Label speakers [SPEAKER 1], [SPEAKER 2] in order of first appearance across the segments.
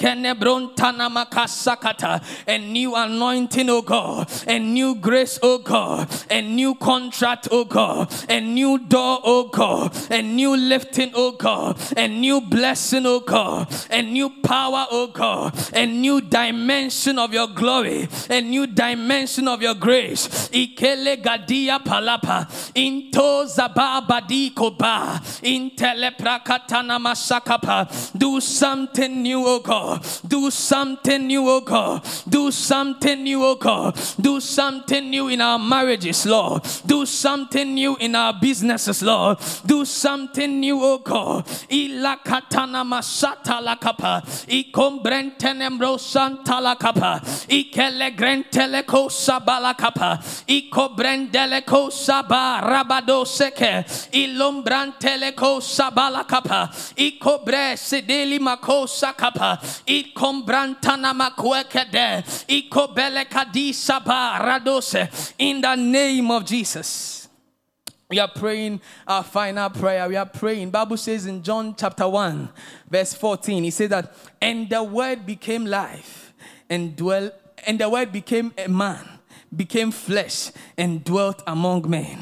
[SPEAKER 1] A new anointing, oh God. A new grace, oh God. A new contract, oh God. A new door, oh God. A new lifting, oh God. A new blessing, oh God. A new power, oh God. A new dimension of your glory. A new dimension of your grace. Ikele gadia palapa. Into zababadi koba. Intele prakatana. Do something new, oh God. Do something new, oh God. Do something new, oh God. Do something new in our marriages, Lord. Do something new in our businesses, Lord. Do something new, oh God. Ila katana masata la kapa. Ikombrentene santa la kapa. Ikele grentele ko sabala kapa. Iko brendele ko saba rabado seke. Ilombrantele ko sabala kapa. Iko bre In the name of Jesus. We are praying our final prayer. We are praying. Bible says in John chapter 1, verse 14, he says that, and the word became life and dwell and the word became a man became flesh and dwelt among men.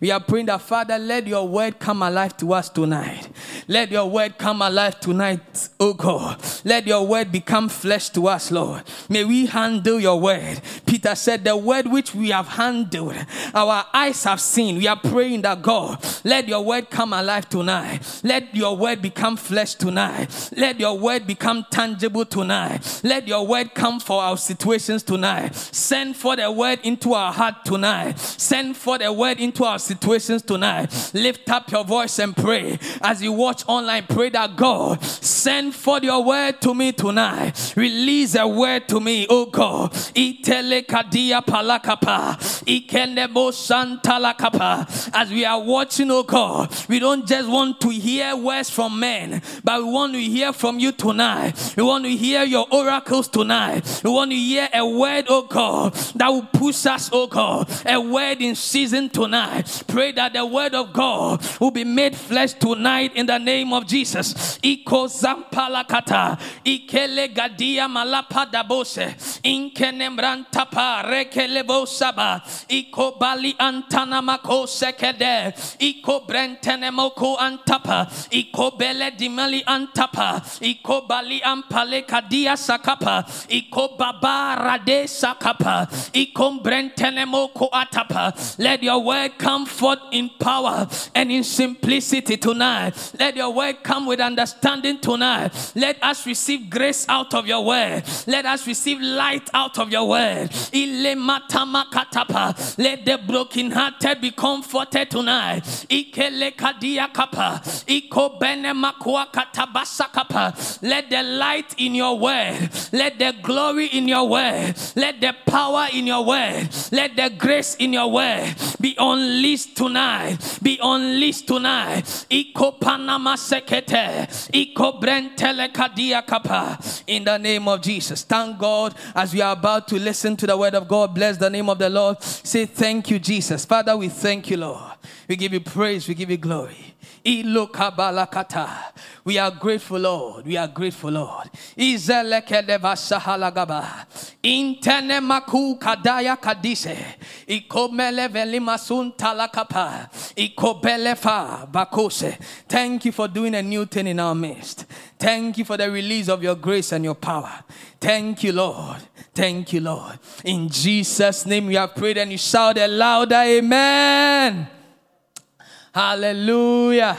[SPEAKER 1] We are praying that, Father, let your word come alive to us tonight. Let your word come alive tonight, O God. Let your word become flesh to us, Lord. May we handle your word. Peter said, The word which we have handled, our eyes have seen. We are praying that, God, let your word come alive tonight. Let your word become flesh tonight. Let your word become tangible tonight. Let your word come for our situations tonight. Send for the word word into our heart tonight. Send for the word into our situations tonight. Lift up your voice and pray. As you watch online, pray that God send for your word to me tonight. Release a word to me, oh God. Itele kadia palakapa. Ikenebo santalakapa. As we are watching, oh God, we don't just want to hear words from men, but we want to hear from you tonight. We want to hear your oracles tonight. We want to hear a word, oh God, that will push us, oh God, a word in season tonight. Pray that the word of God will be made flesh tonight in the name of Jesus. Iko zampalakata, ikele gadia malapa dabose, inkenemrantapa rekelebo saba, iko bali antana mako sekede, iko brentenemoko antapa, iko bele dimali antapa, iko bali ampale kadia sakapa, iko baba rade sakapa, iko let your word come forth in power and in simplicity tonight. Let your word come with understanding tonight. Let us receive grace out of your word. Let us receive light out of your word. Let the brokenhearted be comforted tonight. Let the light in your word, let the glory in your word, let the power in your word word. Let the grace in your word be unleashed tonight. Be unleashed tonight. Iko panama sekete. Iko brentele kadia kapa. In the name of Jesus. Thank God as we are about to listen to the word of God. Bless the name of the Lord. Say thank you, Jesus. Father, we thank you, Lord. We give you praise. We give you glory. We are grateful, Lord. We are grateful, Lord. Intene maku kadaya kadise. Ikomele velimasun talakapa. Ikobelefa bakose. Thank you for doing a new thing in our midst. Thank you for the release of your grace and your power. Thank you, Lord. Thank you, Lord. In Jesus' name we have prayed and you shout a louder amen. Hallelujah.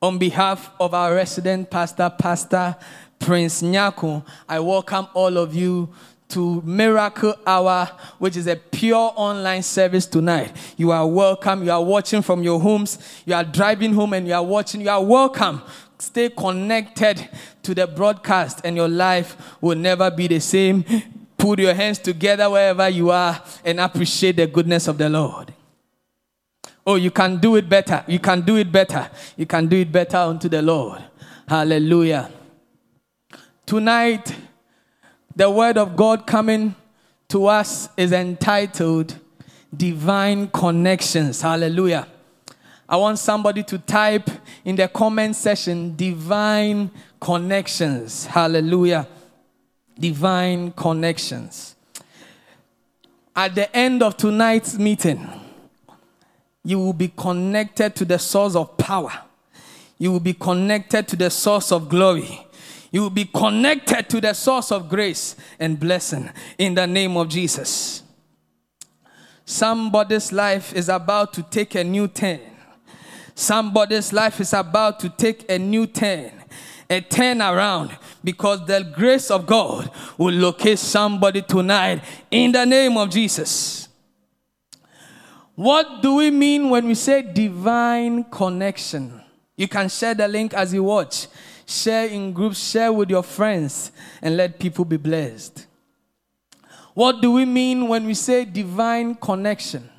[SPEAKER 1] On behalf of our resident pastor, Pastor Prince Nyaku, I welcome all of you to Miracle Hour, which is a pure online service tonight. You are welcome. You are watching from your homes. You are driving home and you are watching. You are welcome. Stay connected to the broadcast, and your life will never be the same. Put your hands together wherever you are and appreciate the goodness of the Lord. Oh, you can do it better. You can do it better. You can do it better unto the Lord. Hallelujah. Tonight, the word of God coming to us is entitled Divine Connections. Hallelujah. I want somebody to type in the comment section divine connections. Hallelujah. Divine connections. At the end of tonight's meeting, you will be connected to the source of power. You will be connected to the source of glory. You will be connected to the source of grace and blessing in the name of Jesus. Somebody's life is about to take a new turn. Somebody's life is about to take a new turn, a turn around, because the grace of God will locate somebody tonight in the name of Jesus. What do we mean when we say divine connection? You can share the link as you watch, share in groups, share with your friends, and let people be blessed. What do we mean when we say divine connection?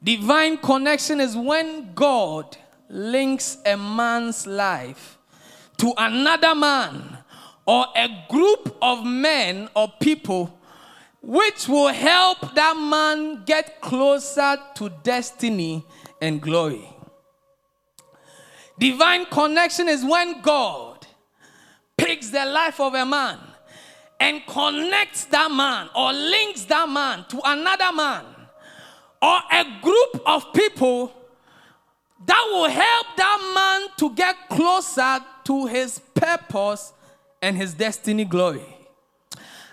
[SPEAKER 1] Divine connection is when God links a man's life to another man or a group of men or people which will help that man get closer to destiny and glory. Divine connection is when God picks the life of a man and connects that man or links that man to another man or a group of people that will help that man to get closer to his purpose and his destiny glory.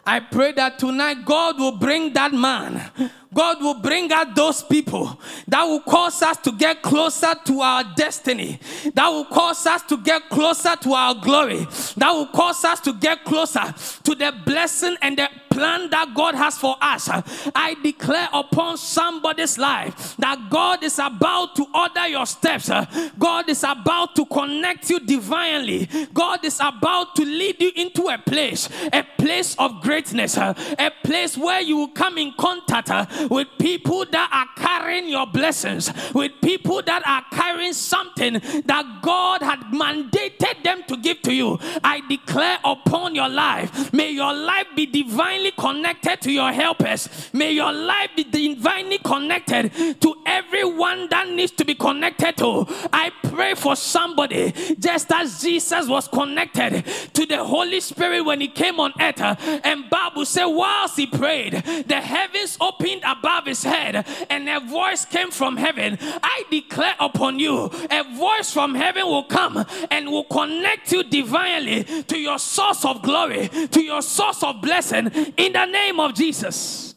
[SPEAKER 1] I pray that tonight God will bring that man God will bring out those people that will cause us to get closer to our destiny, that will cause us to get closer to our glory, that will cause us to get closer to the blessing and the plan that God has for us. I declare upon somebody's life that God is about to order your steps. God is about to connect you divinely. God is about to lead you into a place, a place of greatness, a place where you will come in contact with people that are carrying your blessings, with people that are carrying something that God had mandated them give to you. I declare upon your life, may your life be divinely connected to your helpers. May your life be divinely connected to everyone that needs to be connected to. I pray for somebody, just as Jesus was connected to the Holy Spirit when he came on earth. And Bible said, whilst he prayed, the heavens opened above his head, and a voice came from heaven. I declare upon you, a voice from heaven will come and will connect you divinely to your source of glory, to your source of blessing in the name of Jesus.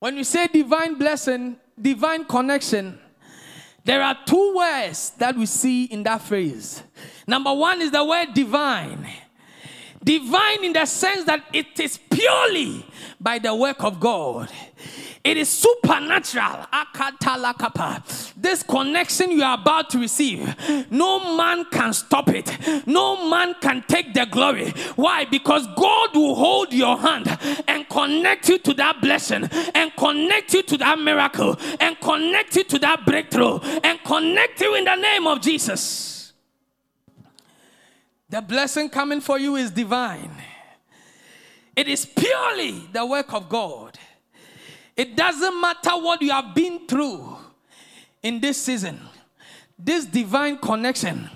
[SPEAKER 1] When we say divine blessing, divine connection, there are two words that we see in that phrase. Number one is the word divine. Divine in the sense that it is purely by the work of God. It is supernatural. This connection you are about to receive, no man can stop it. No man can take the glory. Why? Because God will hold your hand and connect you to that blessing, and connect you to that miracle, and connect you to that breakthrough, and connect you in the name of Jesus. The blessing coming for you is divine. It is purely the work of God. It doesn't matter what you have been through in this season, this divine connection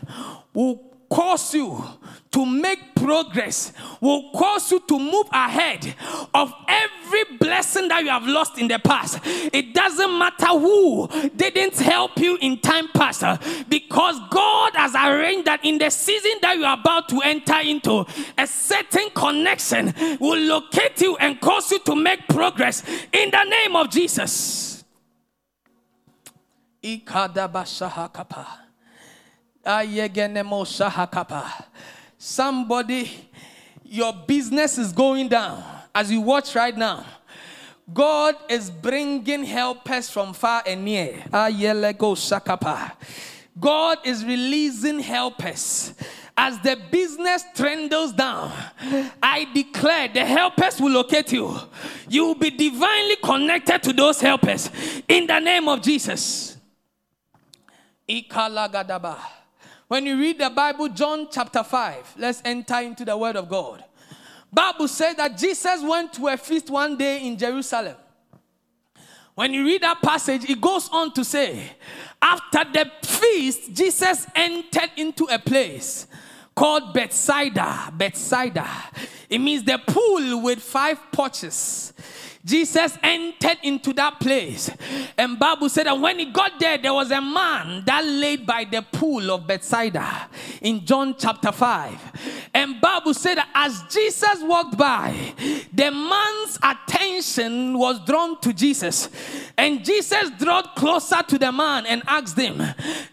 [SPEAKER 1] will cause you to make progress, will cause you to move ahead of every blessing that you have lost in the past. It doesn't matter who didn't help you in time past, uh, because God has arranged that in the season that you are about to enter into, a certain connection will locate you and cause you to make progress in the name of Jesus. Somebody, your business is going down as you watch right now. God is bringing helpers from far and near. God is releasing helpers. As the business trendles down, I declare the helpers will locate you. You will be divinely connected to those helpers in the name of Jesus. When you read the Bible, John chapter 5, let's enter into the word of God. Bible says that Jesus went to a feast one day in Jerusalem. When you read that passage, it goes on to say, after the feast, Jesus entered into a place called Bethsaida. Bethsaida. It means the pool with five porches. Jesus entered into that place. And Bible said that when he got there, there was a man that laid by the pool of Bethsaida in John chapter 5. And Bible said that as Jesus walked by, the man's attention was drawn to Jesus. And Jesus drew closer to the man and asked him,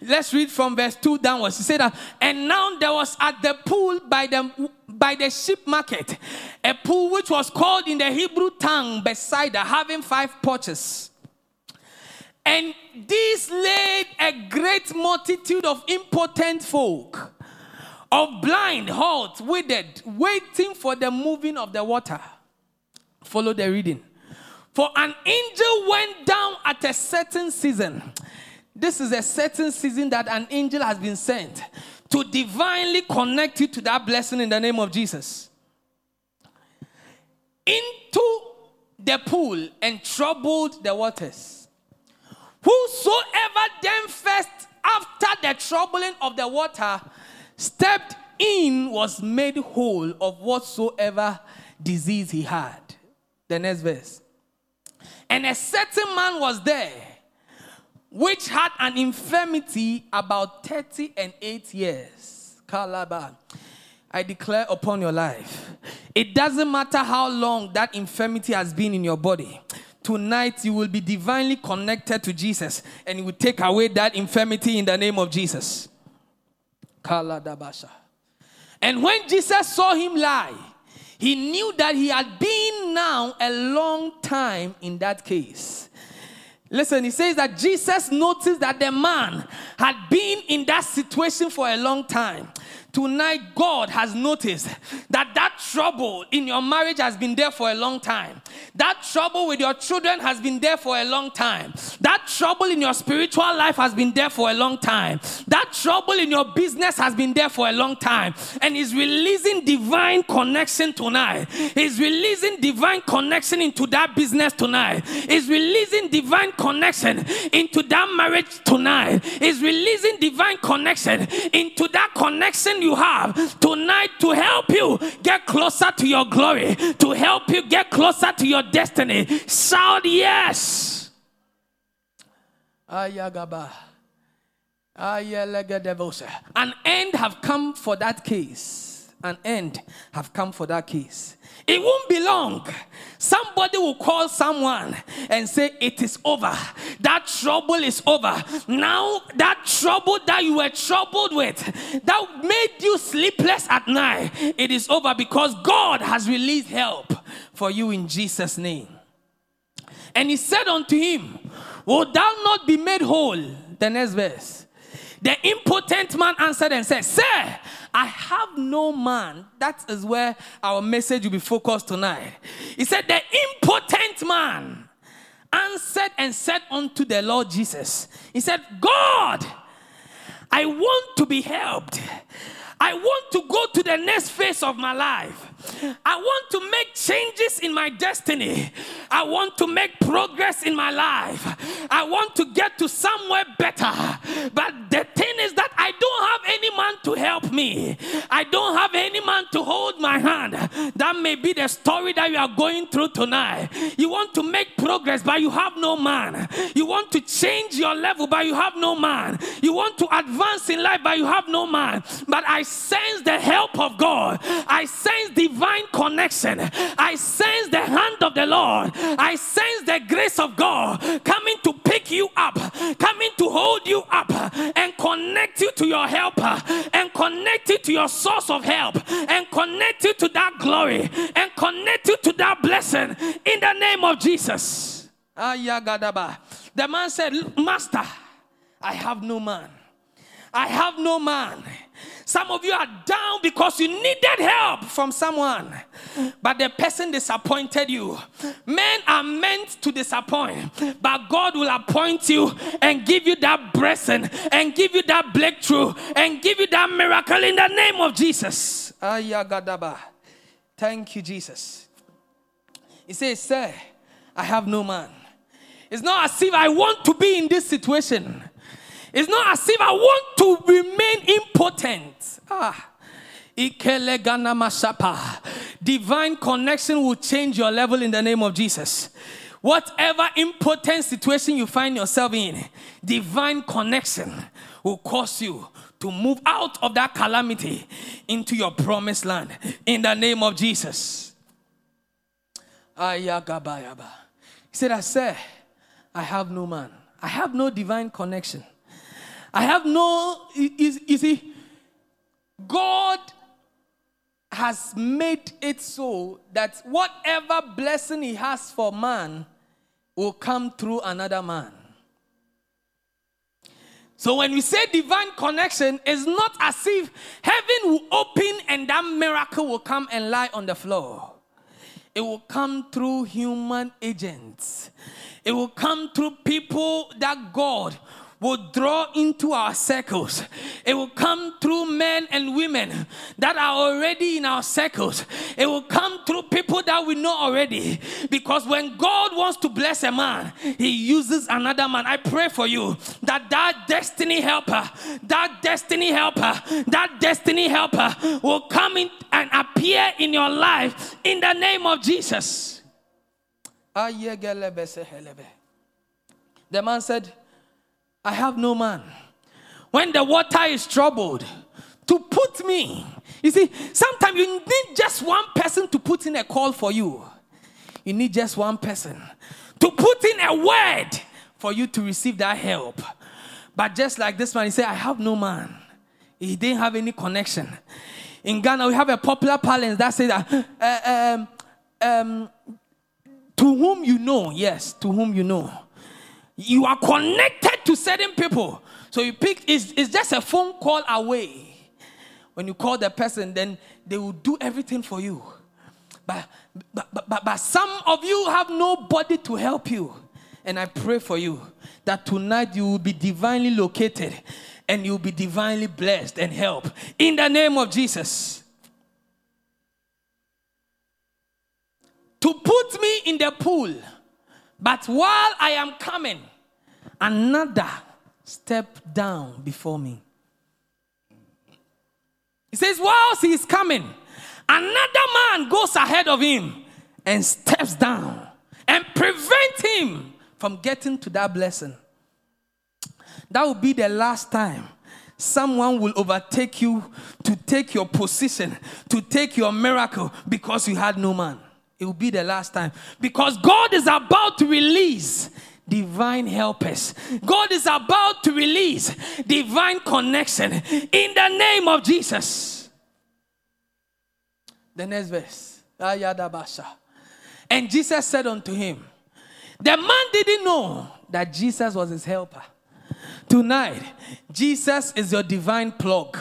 [SPEAKER 1] let's read from verse 2 downwards. He said that, and now there was at the pool by the by the sheep market, a pool which was called in the Hebrew tongue Bethsaida, having five porches. And these laid a great multitude of impotent folk, of blind, halt, withered, waiting for the moving of the water. Follow the reading. For an angel went down at a certain season. This is a certain season that an angel has been sent to divinely connect you to that blessing in the name of Jesus. Into the pool and troubled the waters. Whosoever then first, after the troubling of the water, stepped in was made whole of whatsoever disease he had. The next verse. And a certain man was there which had an infirmity about 30 and 8 years. Kalaba. I declare upon your life. It doesn't matter how long that infirmity has been in your body. Tonight you will be divinely connected to Jesus and he will take away that infirmity in the name of Jesus. Kaladabasha. And when Jesus saw him lie, he knew that he had been now a long time in that case. Listen, he says that Jesus noticed that the man had been in that situation for a long time. Tonight, God has noticed that that trouble in your marriage has been there for a long time. That trouble with your children has been there for a long time. That trouble in your spiritual life has been there for a long time. That trouble in your business has been there for a long time. And He's releasing divine connection tonight. He's releasing divine connection into that business tonight. He's releasing divine connection into that marriage tonight. He's releasing divine connection into that connection you have tonight to help you get closer to your glory, to help you get closer to your destiny. Shout yes. Ayagaba. An end have come for that case. An end have come for that case. It won't be long. Somebody will call someone and say, It is over. That trouble is over. Now, that trouble that you were troubled with, that made you sleepless at night, it is over because God has released help for you in Jesus' name. And he said unto him, Will thou not be made whole? The next verse. The impotent man answered and said, Sir, I have no man. That is where our message will be focused tonight. He said, The impotent man answered and said unto the Lord Jesus, He said, God, I want to be helped. I want to go to the next phase of my life. I want to make changes in my destiny. I want to make progress in my life. I want to get to somewhere better. But the thing is that I don't have any man to help me. I don't have any man to hold my hand. That may be the story that you are going through tonight. You want to make progress, but you have no man. You want to change your level, but you have no man. You want to advance in life, but you have no man. But I sense the help of God. I sense the divine connection. I sense the hand of the Lord. I sense the grace of God coming to pick you up, coming to hold you up and connect you to your helper and connect you to your source of help and connect you to that glory and connect you to that blessing in the name of Jesus. The man said, Master, I have no man. I have no man. Some of you are down because you needed help from someone, but the person disappointed you. Men are meant to disappoint, but God will appoint you and give you that blessing and give you that breakthrough and give you that miracle in the name of Jesus. Thank you, Jesus. He says, Sir, I have no man. It's not as if I want to be in this situation. It's not as if I want to remain impotent. Ah. Divine connection will change your level in the name of Jesus. Whatever impotent situation you find yourself in, divine connection will cause you to move out of that calamity into your promised land in the name of Jesus. He said, I say, I have no man. I have no divine connection. I have no, you, you see, God has made it so that whatever blessing He has for man will come through another man. So when we say divine connection, it's not as if heaven will open and that miracle will come and lie on the floor. It will come through human agents. It will come through people that God will draw into our circles. It will come through men and women that are already in our circles. It will come through people that we know already. Because when God wants to bless a man, he uses another man. I pray for you that that destiny helper, that destiny helper, that destiny helper will come in and appear in your life in the name of Jesus. The man said, I have no man. When the water is troubled, to put me. You see, sometimes you need just one person to put in a call for you. You need just one person to put in a word for you to receive that help. But just like this man, he said, I have no man. He didn't have any connection. In Ghana, we have a popular parlance that says that uh, um, um, to whom you know, yes, to whom you know. You are connected to certain people. So you pick, it's, it's just a phone call away. When you call the person, then they will do everything for you. But, but, but, but some of you have nobody to help you. And I pray for you that tonight you will be divinely located and you'll be divinely blessed and help in the name of Jesus. To put me in the pool but while I am coming, another step down before me. He says, whilst he is coming, another man goes ahead of him and steps down and prevent him from getting to that blessing. That will be the last time someone will overtake you to take your position, to take your miracle because you had no man. It will be the last time. Because God is about to release divine helpers. God is about to release divine connection in the name of Jesus. The next verse. And Jesus said unto him, The man didn't know that Jesus was his helper. Tonight, Jesus is your divine plug.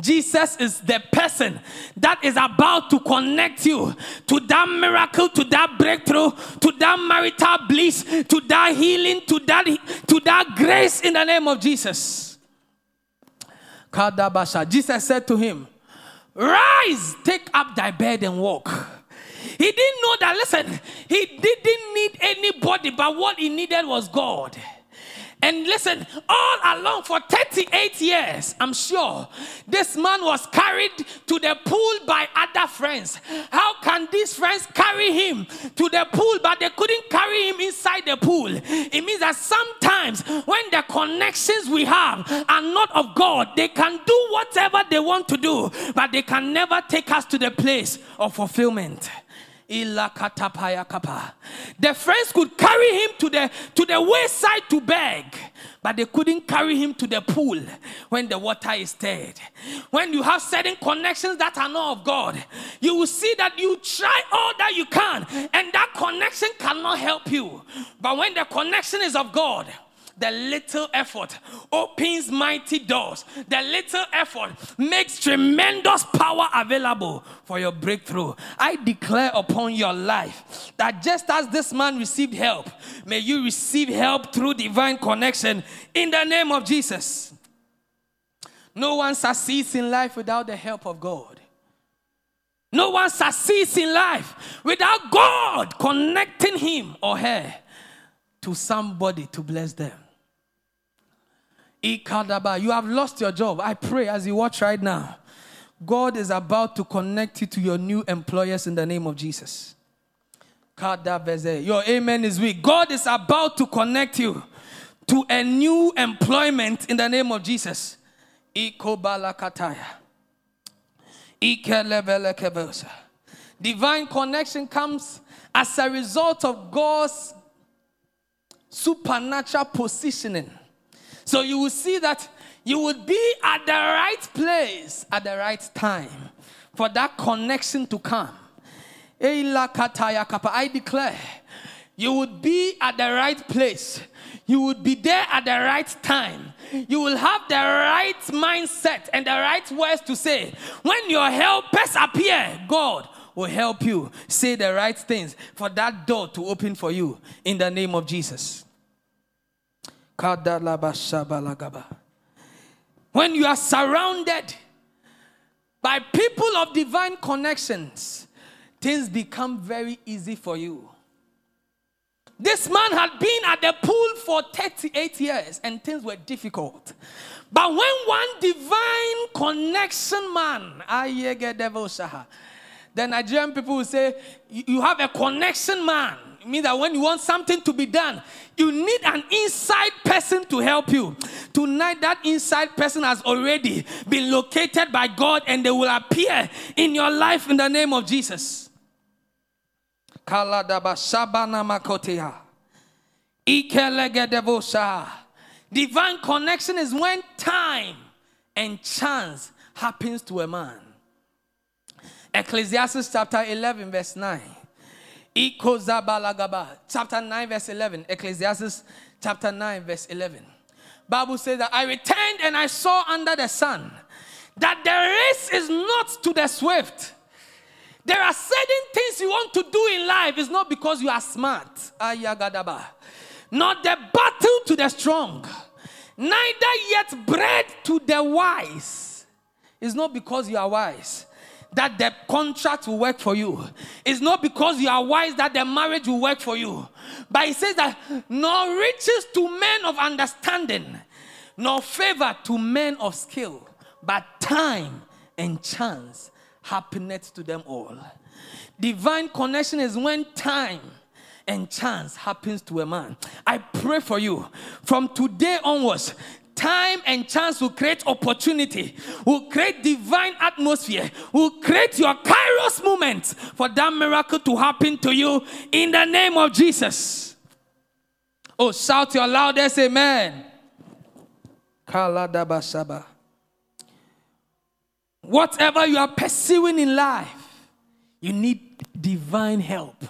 [SPEAKER 1] Jesus is the person that is about to connect you to that miracle, to that breakthrough, to that marital bliss, to that healing, to that, to that grace in the name of Jesus. Jesus said to him, Rise, take up thy bed and walk. He didn't know that, listen, he didn't need anybody, but what he needed was God. And listen, all along for 38 years, I'm sure this man was carried to the pool by other friends. How can these friends carry him to the pool, but they couldn't carry him inside the pool? It means that sometimes when the connections we have are not of God, they can do whatever they want to do, but they can never take us to the place of fulfillment. The friends could carry him to the to the wayside to beg, but they couldn't carry him to the pool when the water is stirred. When you have certain connections that are not of God, you will see that you try all that you can, and that connection cannot help you. But when the connection is of God, the little effort opens mighty doors. The little effort makes tremendous power available for your breakthrough. I declare upon your life that just as this man received help, may you receive help through divine connection in the name of Jesus. No one succeeds in life without the help of God. No one succeeds in life without God connecting him or her to somebody to bless them. You have lost your job. I pray as you watch right now, God is about to connect you to your new employers in the name of Jesus. Your amen is weak. God is about to connect you to a new employment in the name of Jesus. Divine connection comes as a result of God's supernatural positioning. So you will see that you would be at the right place at the right time for that connection to come. I declare you would be at the right place. You would be there at the right time. You will have the right mindset and the right words to say. When your helpers appear, God will help you say the right things for that door to open for you in the name of Jesus. When you are surrounded by people of divine connections, things become very easy for you. This man had been at the pool for 38 years and things were difficult. But when one divine connection man, the Nigerian people will say, You have a connection man. It means that when you want something to be done, you need an inside person to help you. Tonight, that inside person has already been located by God and they will appear in your life in the name of Jesus. Divine connection is when time and chance happens to a man. Ecclesiastes chapter 11, verse 9. Chapter 9, verse 11. Ecclesiastes chapter 9, verse 11. Bible says that I returned and I saw under the sun that the race is not to the swift. There are certain things you want to do in life. It's not because you are smart. Ayagadaba. Not the battle to the strong. Neither yet bread to the wise. It's not because you are wise that the contract will work for you. It's not because you are wise that the marriage will work for you. But it says that nor riches to men of understanding, nor favor to men of skill, but time and chance happeneth to them all. Divine connection is when time and chance happens to a man. I pray for you from today onwards time and chance will create opportunity, will create divine atmosphere, will create your kairos moment for that miracle to happen to you in the name of Jesus. Oh, shout your loudest amen. Whatever you are pursuing in life, you need divine help.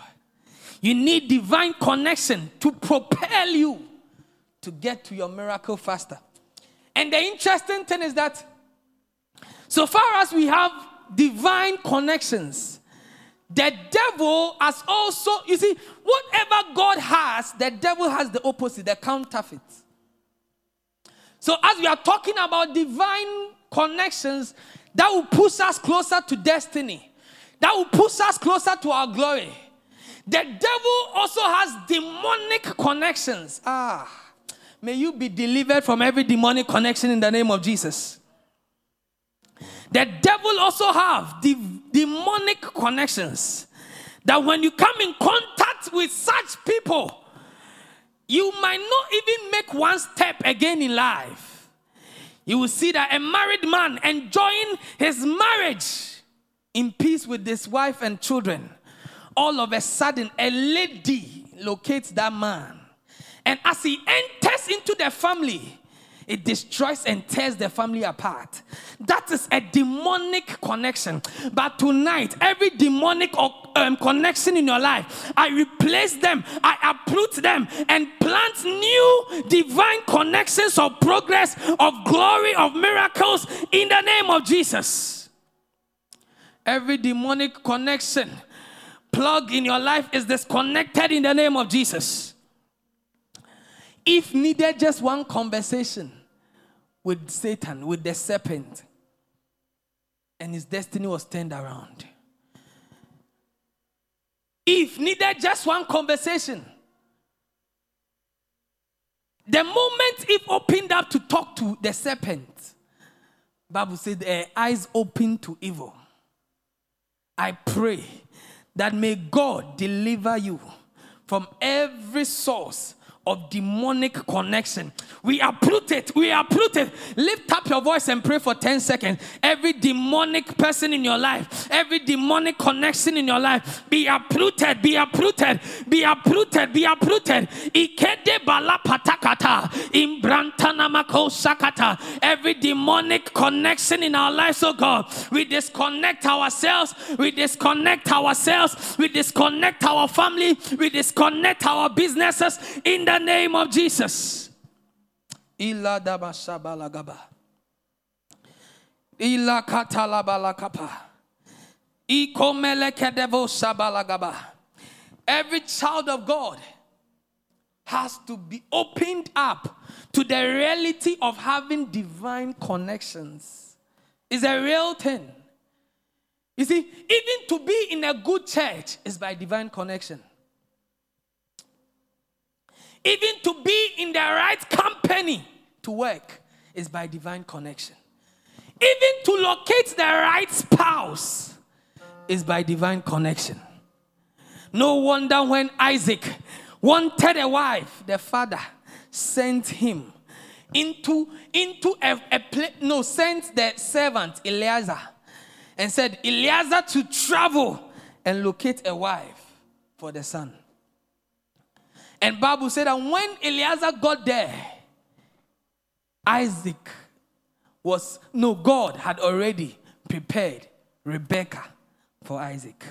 [SPEAKER 1] You need divine connection to propel you to get to your miracle faster. And the interesting thing is that so far as we have divine connections, the devil has also, you see, whatever God has, the devil has the opposite, the counterfeit. So, as we are talking about divine connections, that will push us closer to destiny, that will push us closer to our glory. The devil also has demonic connections. Ah. May you be delivered from every demonic connection in the name of Jesus. The devil also have demonic connections that when you come in contact with such people, you might not even make one step again in life. You will see that a married man enjoying his marriage in peace with his wife and children, all of a sudden, a lady locates that man and as he enters into the family, it destroys and tears the family apart. That is a demonic connection. But tonight, every demonic um, connection in your life, I replace them, I uproot them, and plant new divine connections of progress, of glory, of miracles in the name of Jesus. Every demonic connection plug in your life is disconnected in the name of Jesus Eve needed just one conversation with Satan, with the serpent, and his destiny was turned around. Eve needed just one conversation. The moment Eve opened up to talk to the serpent, Bible said her eyes open to evil. I pray that may God deliver you from every source of demonic connection. We uproot it. We uproot it. Lift up your voice and pray for 10 seconds. Every demonic person in your life, every demonic connection in your life, be uprooted, be uprooted, be uprooted, be uprooted. Ikede bala patakata, imbrantanamako sakata. Every demonic connection in our lives, oh God, we disconnect ourselves, we disconnect ourselves, we disconnect our family, we disconnect our businesses in the the name of Jesus. Ila dabashabalagaba. Ila katalabalakapa. Every child of God has to be opened up to the reality of having divine connections. It's a real thing. You see, even to be in a good church is by divine connection. Even to be in the right company to work is by divine connection. Even to locate the right spouse is by divine connection. No wonder when Isaac wanted a wife, the father sent him into, into a, a place, no, sent the servant Eliezer and said, Eliezer to travel and locate a wife for the son. And Bible said that when Eliezer got there, Isaac was, no, God had already prepared Rebecca for Isaac.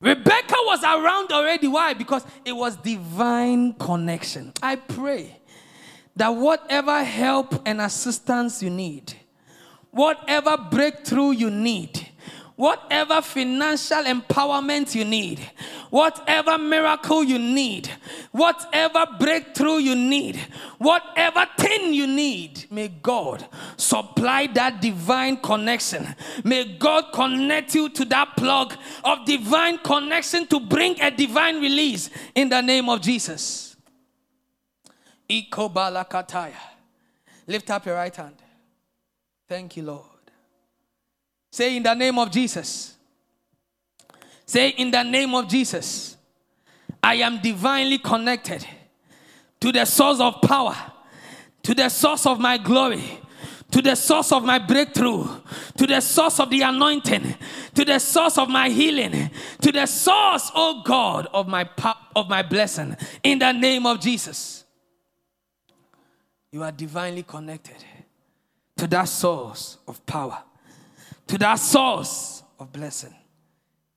[SPEAKER 1] Rebecca was around already. Why? Because it was divine connection. I pray that whatever help and assistance you need, whatever breakthrough you need, whatever financial empowerment you need, whatever miracle you need, whatever breakthrough you need, whatever thing you need, may God supply that divine connection. May God connect you to that plug of divine connection to bring a divine release in the name of Jesus. Lift up your right hand. Thank you, Lord. Say, in the name of Jesus. Say, in the name of Jesus. I am divinely connected to the source of power, to the source of my glory, to the source of my breakthrough, to the source of the anointing, to the source of my healing, to the source, oh God, of my of my blessing. In the name of Jesus. You are divinely connected to that source of power to that source of blessing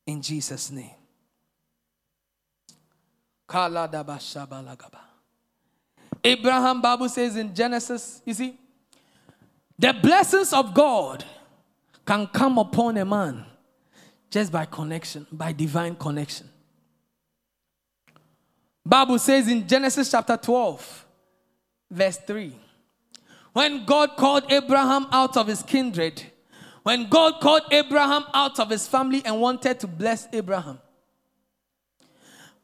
[SPEAKER 1] in Jesus' name. Abraham, Bible says in Genesis, you see, the blessings of God can come upon a man just by connection, by divine connection. Bible says in Genesis chapter 12, verse 3, when God called Abraham out of his kindred when God called Abraham out of his family and wanted to bless Abraham,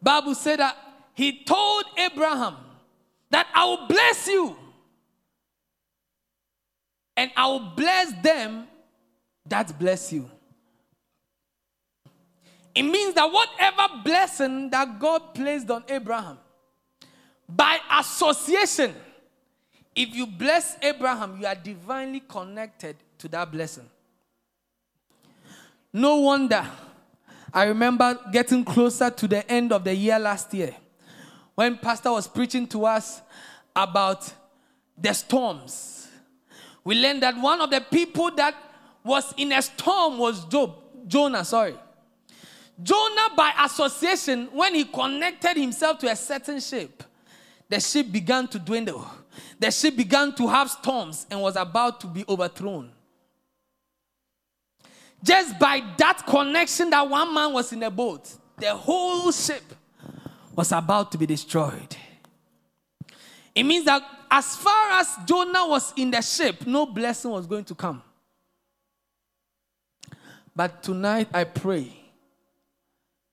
[SPEAKER 1] Bible said that he told Abraham that I will bless you and I will bless them that bless you. It means that whatever blessing that God placed on Abraham, by association, if you bless Abraham, you are divinely connected to that blessing. No wonder. I remember getting closer to the end of the year last year when Pastor was preaching to us about the storms. We learned that one of the people that was in a storm was Job, Jonah, sorry. Jonah, by association, when he connected himself to a certain ship, the ship began to dwindle. The ship began to have storms and was about to be overthrown. Just by that connection that one man was in a boat, the whole ship was about to be destroyed. It means that as far as Jonah was in the ship, no blessing was going to come. But tonight I pray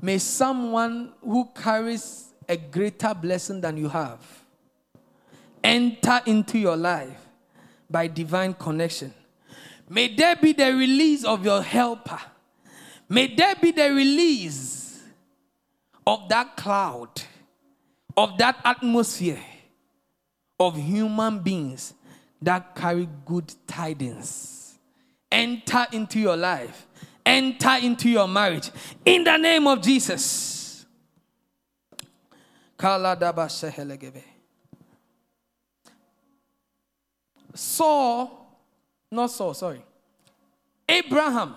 [SPEAKER 1] May someone who carries a greater blessing than you have enter into your life by divine connection. May there be the release of your helper. May there be the release of that cloud, of that atmosphere of human beings that carry good tidings. Enter into your life, enter into your marriage in the name of Jesus. Saul, not Saul, sorry. Abraham,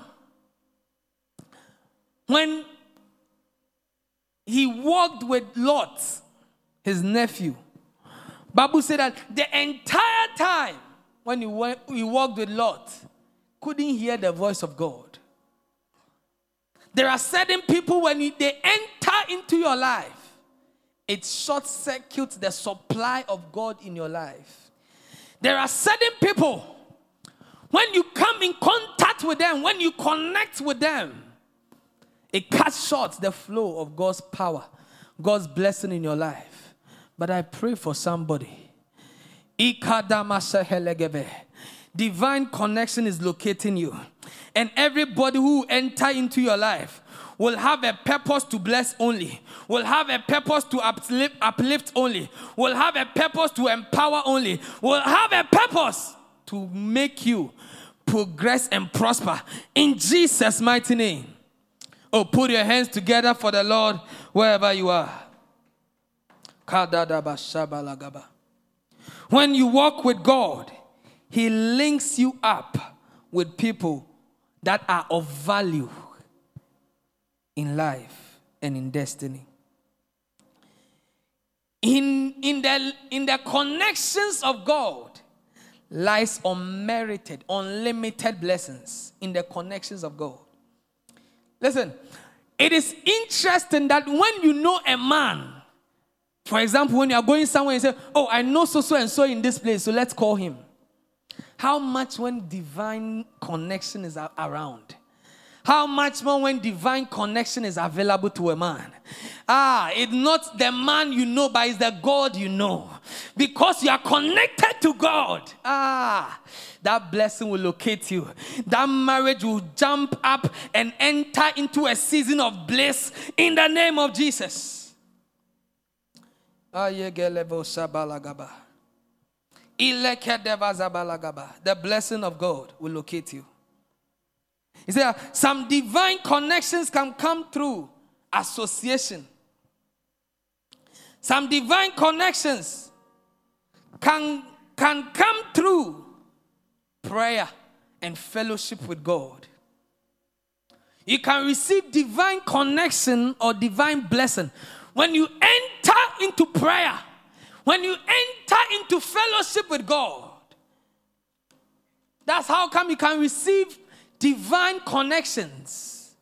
[SPEAKER 1] when he walked with Lot, his nephew, Bible said that the entire time when he, went, he walked with Lot, couldn't hear the voice of God. There are certain people when they enter into your life, it short circuits the supply of God in your life. There are certain people when you come in contact with them, when you connect with them, it cuts short the flow of God's power, God's blessing in your life. But I pray for somebody. Divine connection is locating you. And everybody who enter into your life will have a purpose to bless only, will have a purpose to uplift, uplift only, will have a purpose to empower only, will have a purpose to make you progress and prosper in Jesus' mighty name. Oh, put your hands together for the Lord wherever you are. When you walk with God, He links you up with people that are of value in life and in destiny. In, in, the, in the connections of God lies unmerited, unlimited blessings in the connections of God. Listen, it is interesting that when you know a man, for example, when you are going somewhere and say, Oh, I know so so and so in this place, so let's call him. How much when divine connection is around? How much more when divine connection is available to a man? Ah, it's not the man you know, but it's the God you know. Because you are connected to God. Ah, that blessing will locate you. That marriage will jump up and enter into a season of bliss in the name of Jesus. The blessing of God will locate you. He said, some divine connections can come through association. Some divine connections can, can come through prayer and fellowship with God. You can receive divine connection or divine blessing when you enter into prayer, when you enter into fellowship with God. That's how come you can receive divine connections.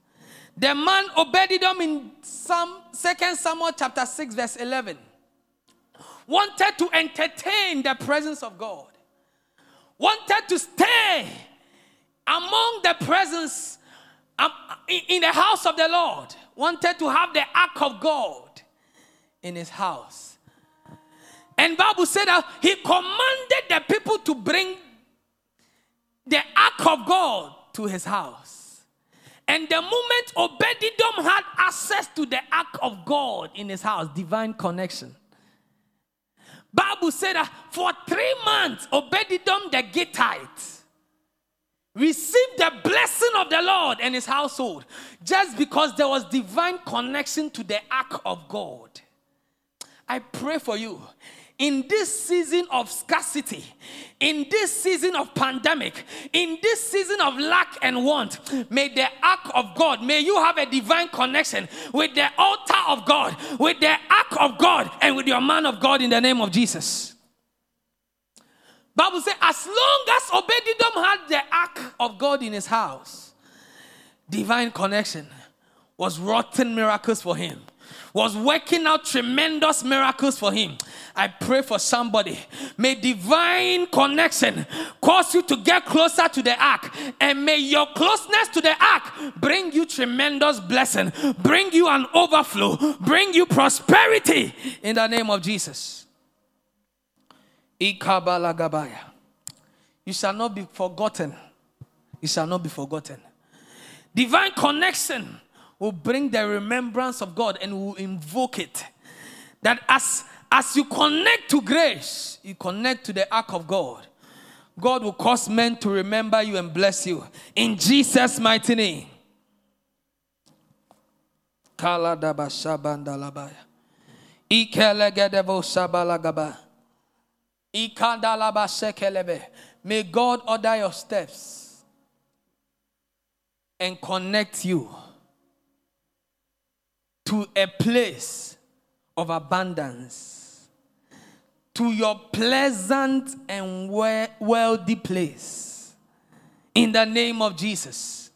[SPEAKER 1] The man Obededom in some Second Samuel chapter 6, verse 11, wanted to entertain the presence of God, wanted to stay among the presence um, in the house of the Lord, wanted to have the ark of God in his house. And Bible said that he commanded the people to bring the ark of God to his house. And the moment Obededom had access to the ark of God in his house, divine connection. Bible said that for three months, Obededom the Gittite received the blessing of the Lord and his household just because there was divine connection to the ark of God. I pray for you in this season of scarcity, in this season of pandemic, in this season of lack and want, may the ark of God, may you have a divine connection with the altar of God, with the ark of God, and with your man of God in the name of Jesus. Bible says, as long as Obededom had the ark of God in his house, divine connection was wrought miracles for him was working out tremendous miracles for him. I pray for somebody. May divine connection cause you to get closer to the ark. And may your closeness to the ark bring you tremendous blessing, bring you an overflow, bring you prosperity in the name of Jesus. You shall not be forgotten. You shall not be forgotten. Divine connection will bring the remembrance of God and will invoke it. That as, as you connect to grace, you connect to the ark of God. God will cause men to remember you and bless you. In Jesus' mighty name. May God order your steps and connect you to a place of abundance, to your pleasant and wealthy place. In the name of Jesus.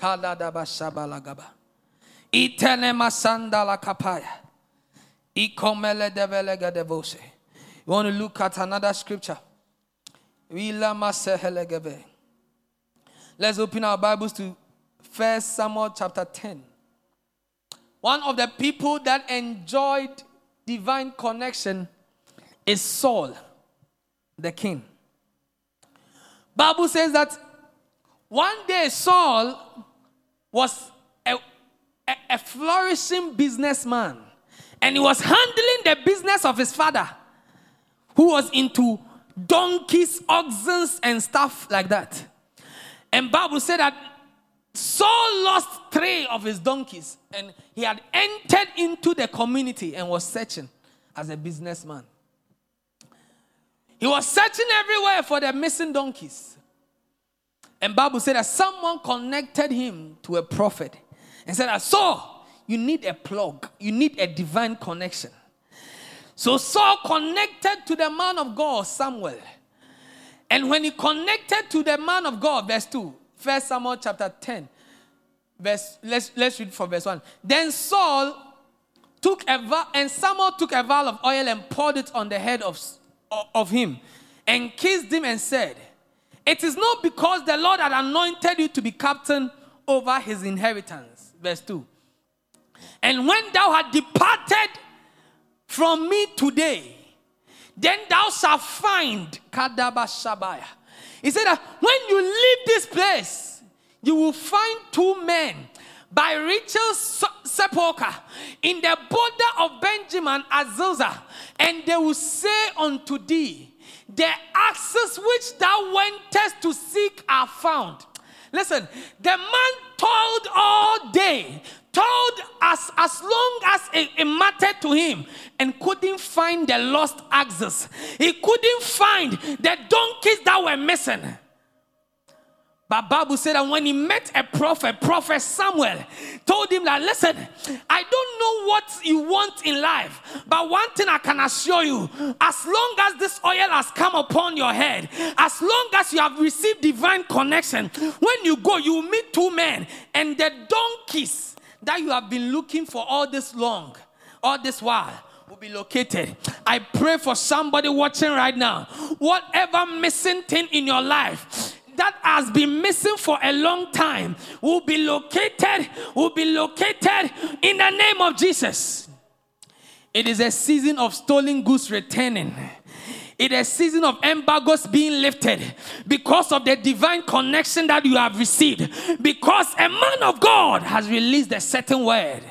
[SPEAKER 1] You want to look at another scripture. Let's open our Bibles to First Samuel chapter 10. One of the people that enjoyed divine connection is Saul, the king. Bible says that one day Saul was a, a, a flourishing businessman and he was handling the business of his father who was into donkeys, oxen, and stuff like that. And Bible said that Saul lost three of his donkeys and he had entered into the community and was searching as a businessman. He was searching everywhere for the missing donkeys. And Bible said that someone connected him to a prophet and said, Saul, you need a plug, you need a divine connection. So Saul connected to the man of God, Samuel. And when he connected to the man of God, verse 2, First Samuel chapter 10, verse, let's, let's read from verse 1. Then Saul took a vial, and Samuel took a vial of oil and poured it on the head of, of him and kissed him and said, It is not because the Lord had anointed you to be captain over his inheritance. Verse 2. And when thou had departed from me today, then thou shalt find Kadaba Shabaya he said that when you leave this place, you will find two men by Rachel's sepulchre in the border of Benjamin Azilza, and they will say unto thee, The axes which thou wentest to seek are found. Listen, the man toiled all day, told us as long as it, it, mattered to him and couldn't find the lost axes. He couldn't find the donkeys that were missing. But Bible said that when he met a prophet, Prophet Samuel told him that, listen, I don't know what you want in life, but one thing I can assure you, as long as this oil has come upon your head, as long as you have received divine connection, when you go, you meet two men and the donkeys that you have been looking for all this long, all this while, will be located. I pray for somebody watching right now. Whatever missing thing in your life that has been missing for a long time will be located, will be located in the name of Jesus. It is a season of stolen goods returning. It is a season of embargoes being lifted because of the divine connection that you have received. Because a man of God has released a certain word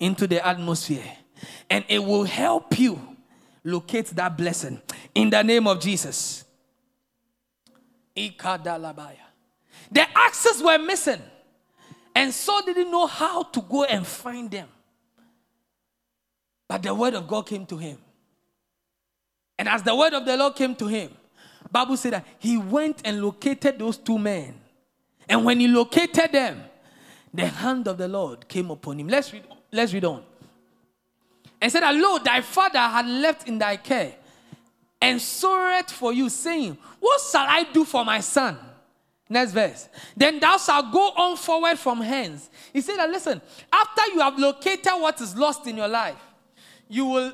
[SPEAKER 1] into the atmosphere, and it will help you locate that blessing in the name of Jesus. The axes were missing, and Saul didn't know how to go and find them. But the word of God came to him. And as the word of the Lord came to him, Bible said that he went and located those two men. And when he located them, the hand of the Lord came upon him. Let's read, let's read on. And said, Lo, thy father had left in thy care and sorrowed for you, saying, What shall I do for my son? Next verse. Then thou shalt go on forward from hence. He said listen, after you have located what is lost in your life, you will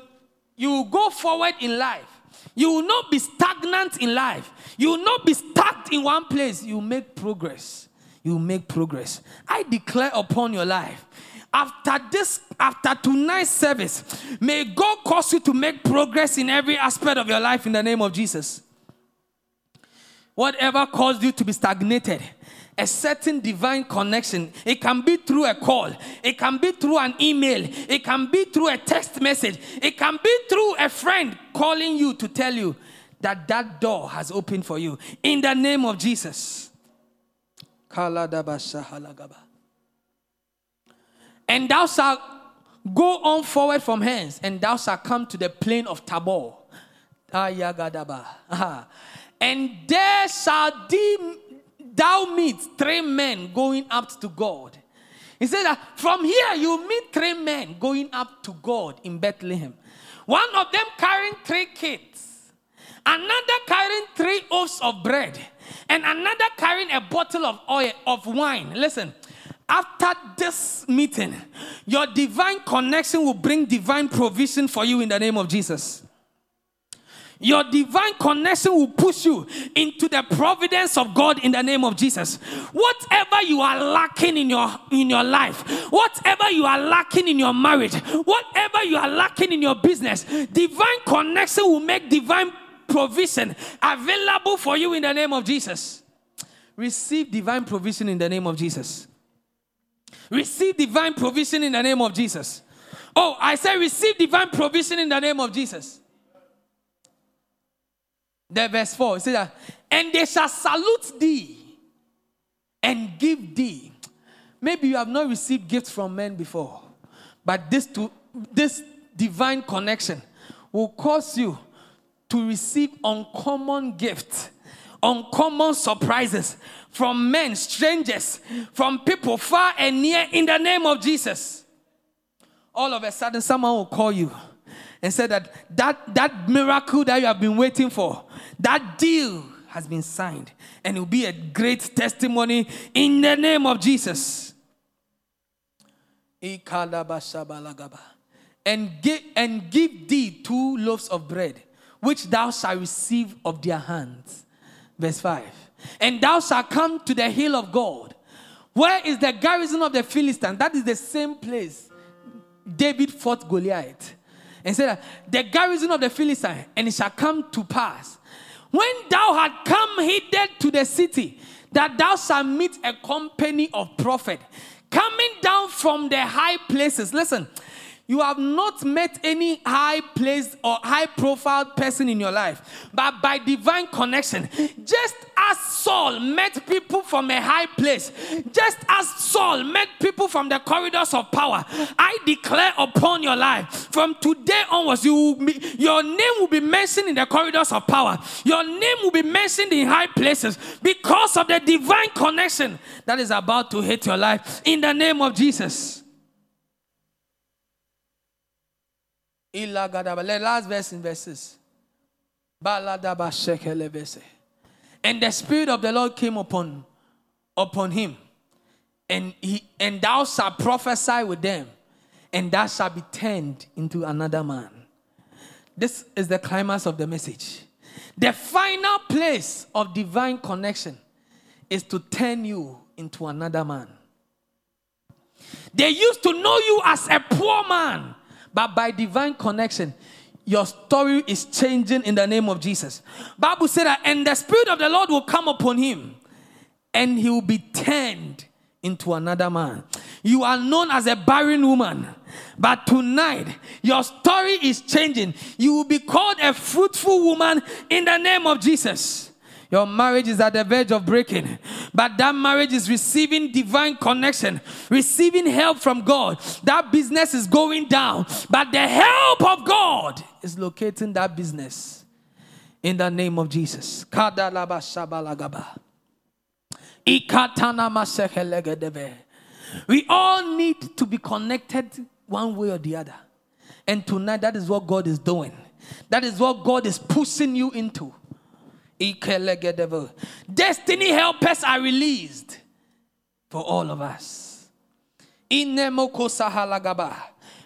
[SPEAKER 1] you will go forward in life. You will not be stagnant in life. You will not be stuck in one place. You make progress. You make progress. I declare upon your life. After this, after tonight's service, may God cause you to make progress in every aspect of your life in the name of Jesus. Whatever caused you to be stagnated, a certain divine connection. It can be through a call, it can be through an email, it can be through a text message, it can be through a friend calling you to tell you that that door has opened for you. In the name of Jesus. And thou shalt go on forward from hence, and thou shalt come to the plain of Tabor. And there shall thou meet three men going up to God. He said that from here you meet three men going up to God in Bethlehem. One of them carrying three kids, another carrying three loaves of bread, and another carrying a bottle of oil of wine. Listen, after this meeting, your divine connection will bring divine provision for you in the name of Jesus. Your divine connection will push you into the providence of God in the name of Jesus. Whatever you are lacking in your in your life, whatever you are lacking in your marriage, whatever you are lacking in your business, divine connection will make divine provision available for you in the name of Jesus. Receive divine provision in the name of Jesus. Receive divine provision in the name of Jesus. Oh, I say receive divine provision in the name of Jesus. The verse 4 says that, and they shall salute thee and give thee. Maybe you have not received gifts from men before, but this to this divine connection will cause you to receive uncommon gifts, uncommon surprises from men, strangers, from people far and near in the name of Jesus. All of a sudden, someone will call you and said that that, that miracle that you have been waiting for, that deal has been signed, and it will be a great testimony in the name of Jesus. And give, and give thee two loaves of bread, which thou shalt receive of their hands. Verse 5. And thou shalt come to the hill of God. Where is the garrison of the Philistines? That is the same place David fought Goliath. And said, The garrison of the Philistine, and it shall come to pass when thou had come hither to the city, that thou shalt meet a company of prophets coming down from the high places. Listen, you have not met any high place or high profile person in your life, but by divine connection, just as Saul met people from a high place, just as Saul met people from the corridors of power, I declare upon your life from today onwards, you be, your name will be mentioned in the corridors of power. Your name will be mentioned in high places because of the divine connection that is about to hit your life in the name of Jesus. The last verse in verses. And the Spirit of the Lord came upon upon him, and he and thou shalt prophesy with them, and thou shalt be turned into another man. This is the climax of the message. The final place of divine connection is to turn you into another man. They used to know you as a poor man but by divine connection, your story is changing in the name of Jesus. Bible said that, and the Spirit of the Lord will come upon him, and he will be turned into another man. You are known as a barren woman, but tonight your story is changing. You will be called a fruitful woman in the name of Jesus. Your marriage is at the verge of breaking, but that marriage is receiving divine connection, receiving help from God. That business is going down, but the help of God is locating that business in the name of Jesus. We all need to be connected one way or the other. And tonight, that is what God is doing. That is what God is pushing you into Destiny helpers are released for all of us.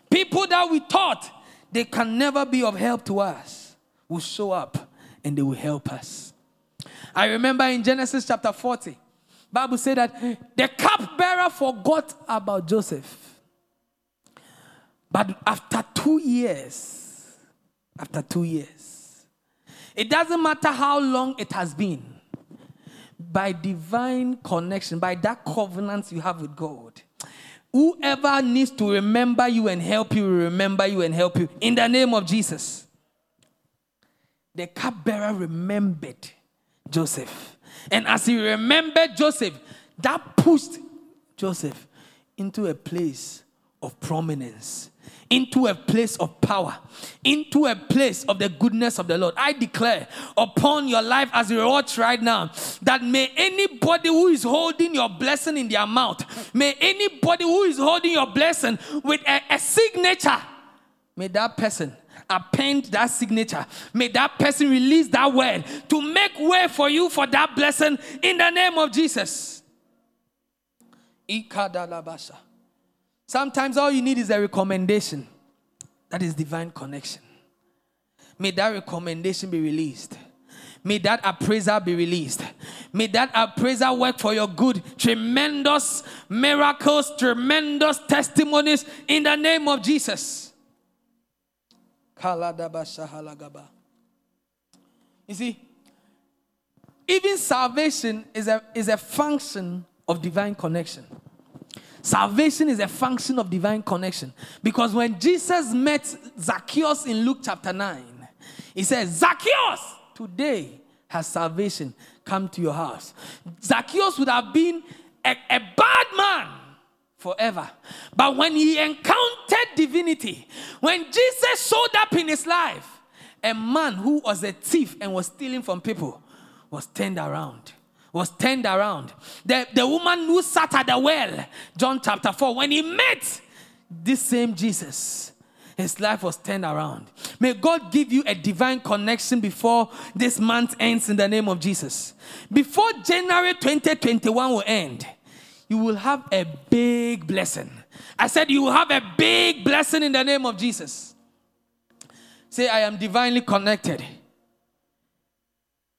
[SPEAKER 1] People that we thought they can never be of help to us will show up and they will help us. I remember in Genesis chapter 40, Bible said that the cupbearer forgot about Joseph. But after two years, after two years, it doesn't matter how long it has been, by divine connection, by that covenant you have with God, whoever needs to remember you and help you, remember you and help you in the name of Jesus. The cupbearer remembered Joseph. And as he remembered Joseph, that pushed Joseph into a place of prominence, into a place of power, into a place of the goodness of the Lord. I declare upon your life as you watch right now that may anybody who is holding your blessing in their mouth, may anybody who is holding your blessing with a, a signature, may that person append that signature. May that person release that word to make way for you for that blessing in the name of Jesus. Sometimes all you need is a recommendation. That is divine connection. May that recommendation be released. May that appraiser be released. May that appraiser work for your good. Tremendous miracles, tremendous testimonies in the name of Jesus. You see, even salvation is a, is a function of divine connection. Salvation is a function of divine connection. Because when Jesus met Zacchaeus in Luke chapter 9, he says, Zacchaeus, today has salvation come to your house. Zacchaeus would have been a, a bad man forever. But when he encountered divinity, when Jesus showed up in his life, a man who was a thief and was stealing from people was turned around. Was turned around. The, the woman who sat at the well, John chapter 4, when he met this same Jesus, his life was turned around. May God give you a divine connection before this month ends in the name of Jesus. Before January 2021 will end, you will have a big blessing. I said, You will have a big blessing in the name of Jesus. Say, I am divinely connected.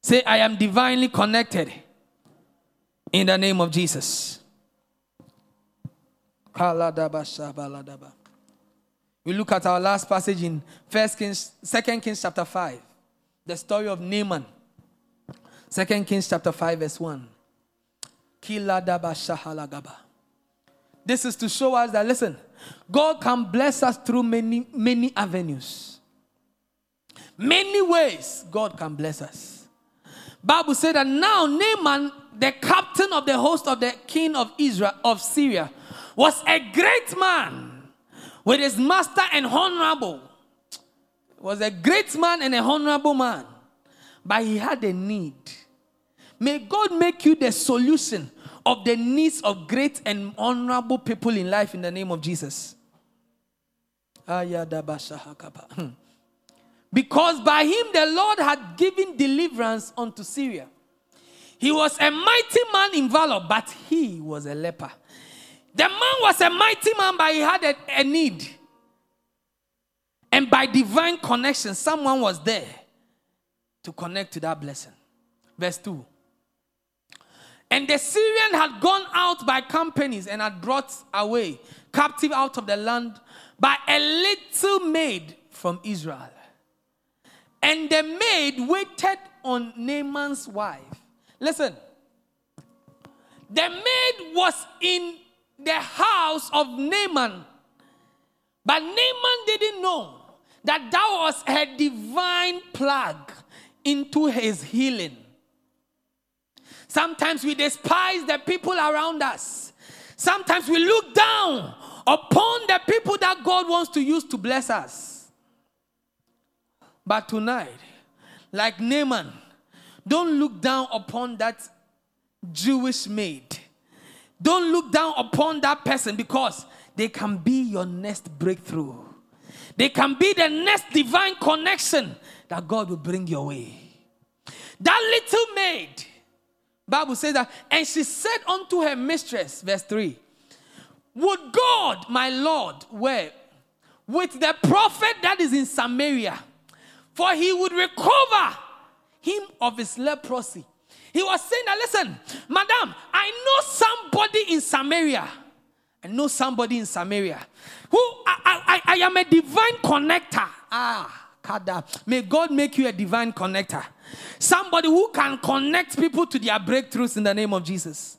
[SPEAKER 1] Say, I am divinely connected in the name of Jesus. We look at our last passage in First Kings, Second Kings chapter 5, the story of Naaman. Second Kings chapter 5, verse 1. This is to show us that, listen, God can bless us through many, many avenues. Many ways God can bless us. Bible said that now Naaman, the captain of the host of the king of Israel, of Syria, was a great man with his master and honorable. Was a great man and a honorable man. But he had a need. May God make you the solution of the needs of great and honorable people in life in the name of Jesus. Hmm. Because by him the Lord had given deliverance unto Syria. He was a mighty man in valor, but he was a leper. The man was a mighty man, but he had a, a need. And by divine connection, someone was there to connect to that blessing. Verse 2 and the Syrian had gone out by companies and had brought away captive out of the land by a little maid from Israel. And the maid waited on Naaman's wife. Listen, the maid was in the house of Naaman, but Naaman didn't know that that was a divine plug into his healing. Sometimes we despise the people around us. Sometimes we look down upon the people that God wants to use to bless us. But tonight, like Naaman, don't look down upon that Jewish maid. Don't look down upon that person because they can be your next breakthrough. They can be the next divine connection that God will bring your way. That little maid, Bible says that, and she said unto her mistress, verse 3, Would God, my Lord, were with the prophet that is in Samaria, for he would recover him of his leprosy. He was saying that, listen, madam, I know somebody in Samaria. I know somebody in Samaria who I, I, I am a divine connector. Ah, Kada. May God make you a divine connector. Somebody who can connect people to their breakthroughs in the name of Jesus.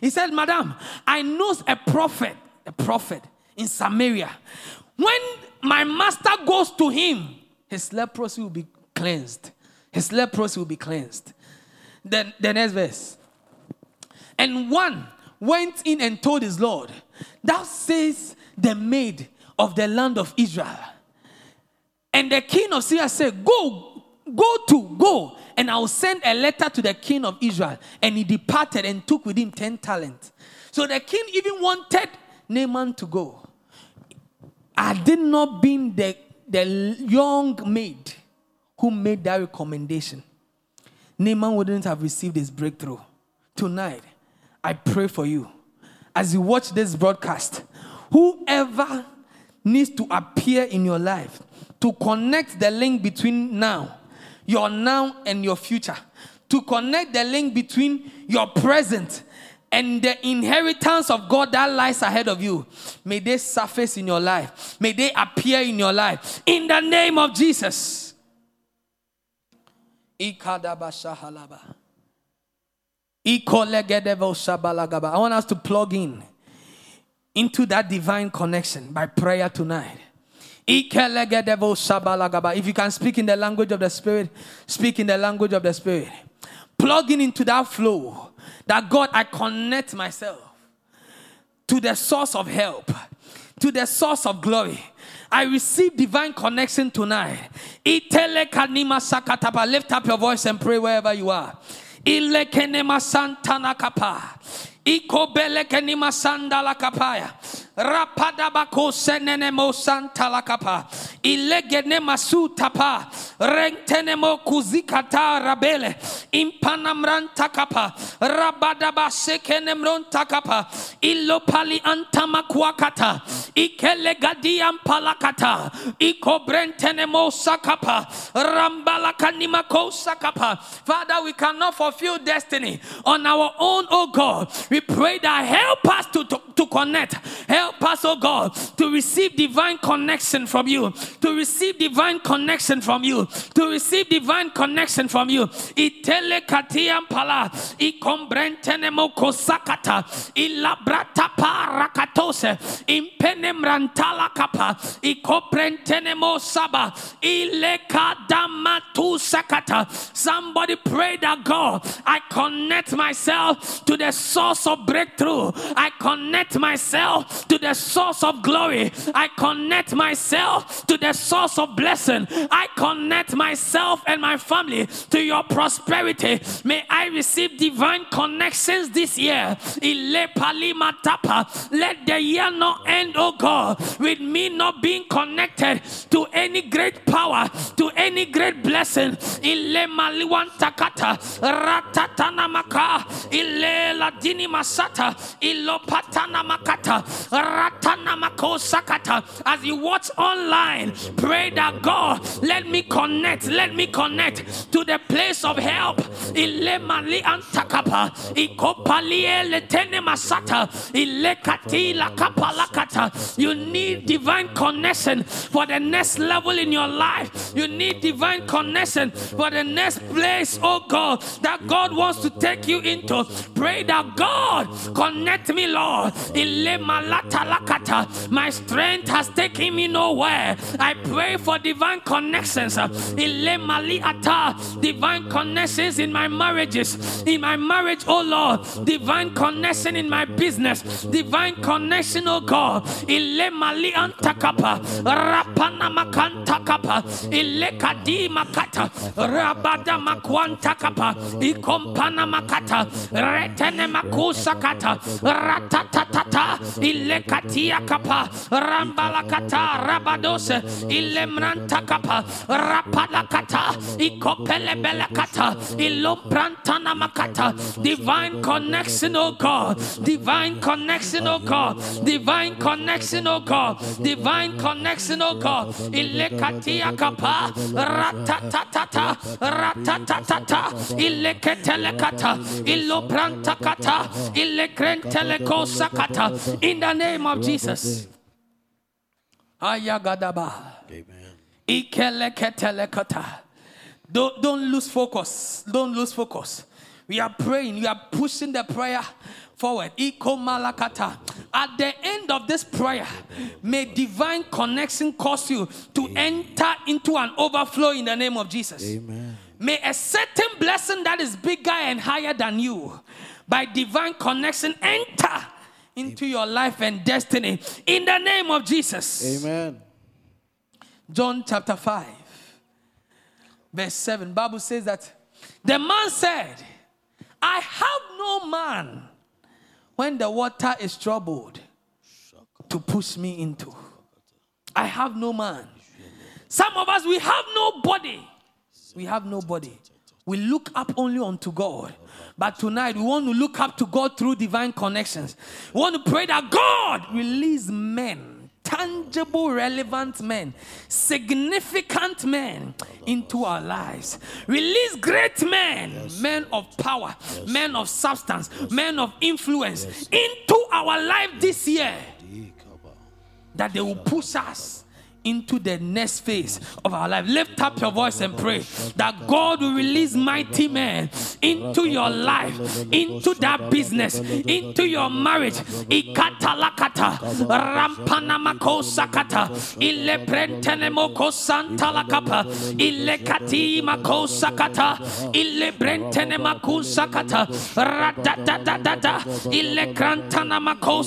[SPEAKER 1] He said, Madam, I know a prophet, a prophet in Samaria. When my master goes to him, his leprosy will be cleansed. His leprosy will be cleansed. Then the next verse. And one went in and told his Lord, Thou says the maid of the land of Israel. And the king of Syria said, Go, go to, go, and I will send a letter to the king of Israel. And he departed and took with him 10 talents. So the king even wanted Naaman to go. I did not been the, the young maid who made that recommendation. Naaman wouldn't have received his breakthrough. Tonight, I pray for you. As you watch this broadcast, whoever needs to appear in your life to connect the link between now, your now, and your future, to connect the link between your present and the inheritance of God that lies ahead of you, may they surface in your life. May they appear in your life. In the name of Jesus. I want us to plug in into that divine connection by prayer tonight. If you can speak in the language of the Spirit, speak in the language of the Spirit. Plugging into that flow that God, I connect myself to the source of help, to the source of glory. I receive divine connection tonight. Lift up your voice and pray wherever you are. Iko beleke ni masanda la kapaya. Rapada bako senene mo santa la kapa. Ilegene masu tapa. Rentene mo kuzikata rabele. Impana mranta kapa. Rabada ba sekene mronta kapa. Illo pali antama kuakata. Ikele gadiam palakata. Iko brentene mo sakapa. Rambala kanima ko sakapa. Father, we cannot fulfill destiny on our own, oh God. We pray that help us to, to, to connect. Help us, oh God, to receive divine connection from you. To receive divine connection from you. To receive divine connection from you. Itele parakatose. Kapa. Sakata. Somebody pray that God, I connect myself to the source of breakthrough. I connect myself to the source of glory. I connect myself to the source of blessing. I connect myself and my family to your prosperity. May I receive divine connections this year. Let the year not end, oh God, with me not being connected to any great power, to any great blessing. Ratatana maka ile ladini masata ilopatana makata as you watch online pray that God let me connect let me connect to the place of help. Ile mali antakapa letene masata ile katila kapalakata you need divine connection for the next level in your life. You need divine connection for the next place oh God that God wants to take you into. Pray that God connect me Lord my strength has taken me nowhere I pray for divine connections divine connections in my marriages in my marriage oh Lord. Divine connection in my business. Divine connection, oh God. Ile mali antakapa. Rapana makantakapa. Ile kadi makata. Rabada makwantakapa. Ikompana makata. Retene makusa makusakata. Ratatatata. Ile katia kapa. Rambala kata. Rabadose. Ile mranta kapa. Kata. Ikopele bele kata. Ilomprantana makata. Divine connection, oh God. Divine connection, oh God. Divine connection, oh God. Divine connection, oh God. Ilekatia kapa. Ratatatata. Ratatatata. Ileketelekata. Ilopranta kata. Ilekrenteleko sakata. In the name of Jesus. Ayagadaba.
[SPEAKER 2] Amen.
[SPEAKER 1] Don't, don't lose focus. Don't lose focus. We are praying. We are pushing the prayer forward. Iko malakata. At the end of this prayer, may divine connection cause you to enter into an overflow in the name of Jesus.
[SPEAKER 2] Amen.
[SPEAKER 1] May a certain blessing that is bigger and higher than you, by divine connection, enter into your life and destiny in the name of Jesus.
[SPEAKER 2] Amen.
[SPEAKER 1] John chapter 5, verse 7. Bible says that the man said, I have no man when the water is troubled to push me into. I have no man. Some of us, we have nobody. We have nobody. We look up only unto God. But tonight, we want to look up to God through divine connections. We want to pray that God release men, tangible, relevant men, significant men into our lives. Release great men, men of power, men of substance, men of influence into our life this year that they will push us into the next phase of our life. Lift up your voice and pray that God will release mighty men into your life, into that business, into your marriage. Ile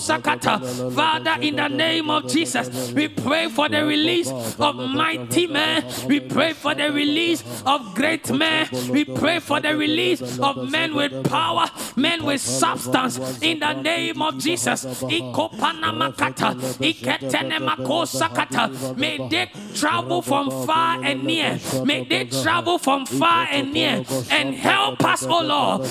[SPEAKER 1] sakata. Father, in the name of Jesus, we pray for the release of mighty men. We pray for the release of great men. We pray for the release of men with power, men with substance. In the name of Jesus. May they travel from far and near. May they travel from far and near and help us, oh Lord.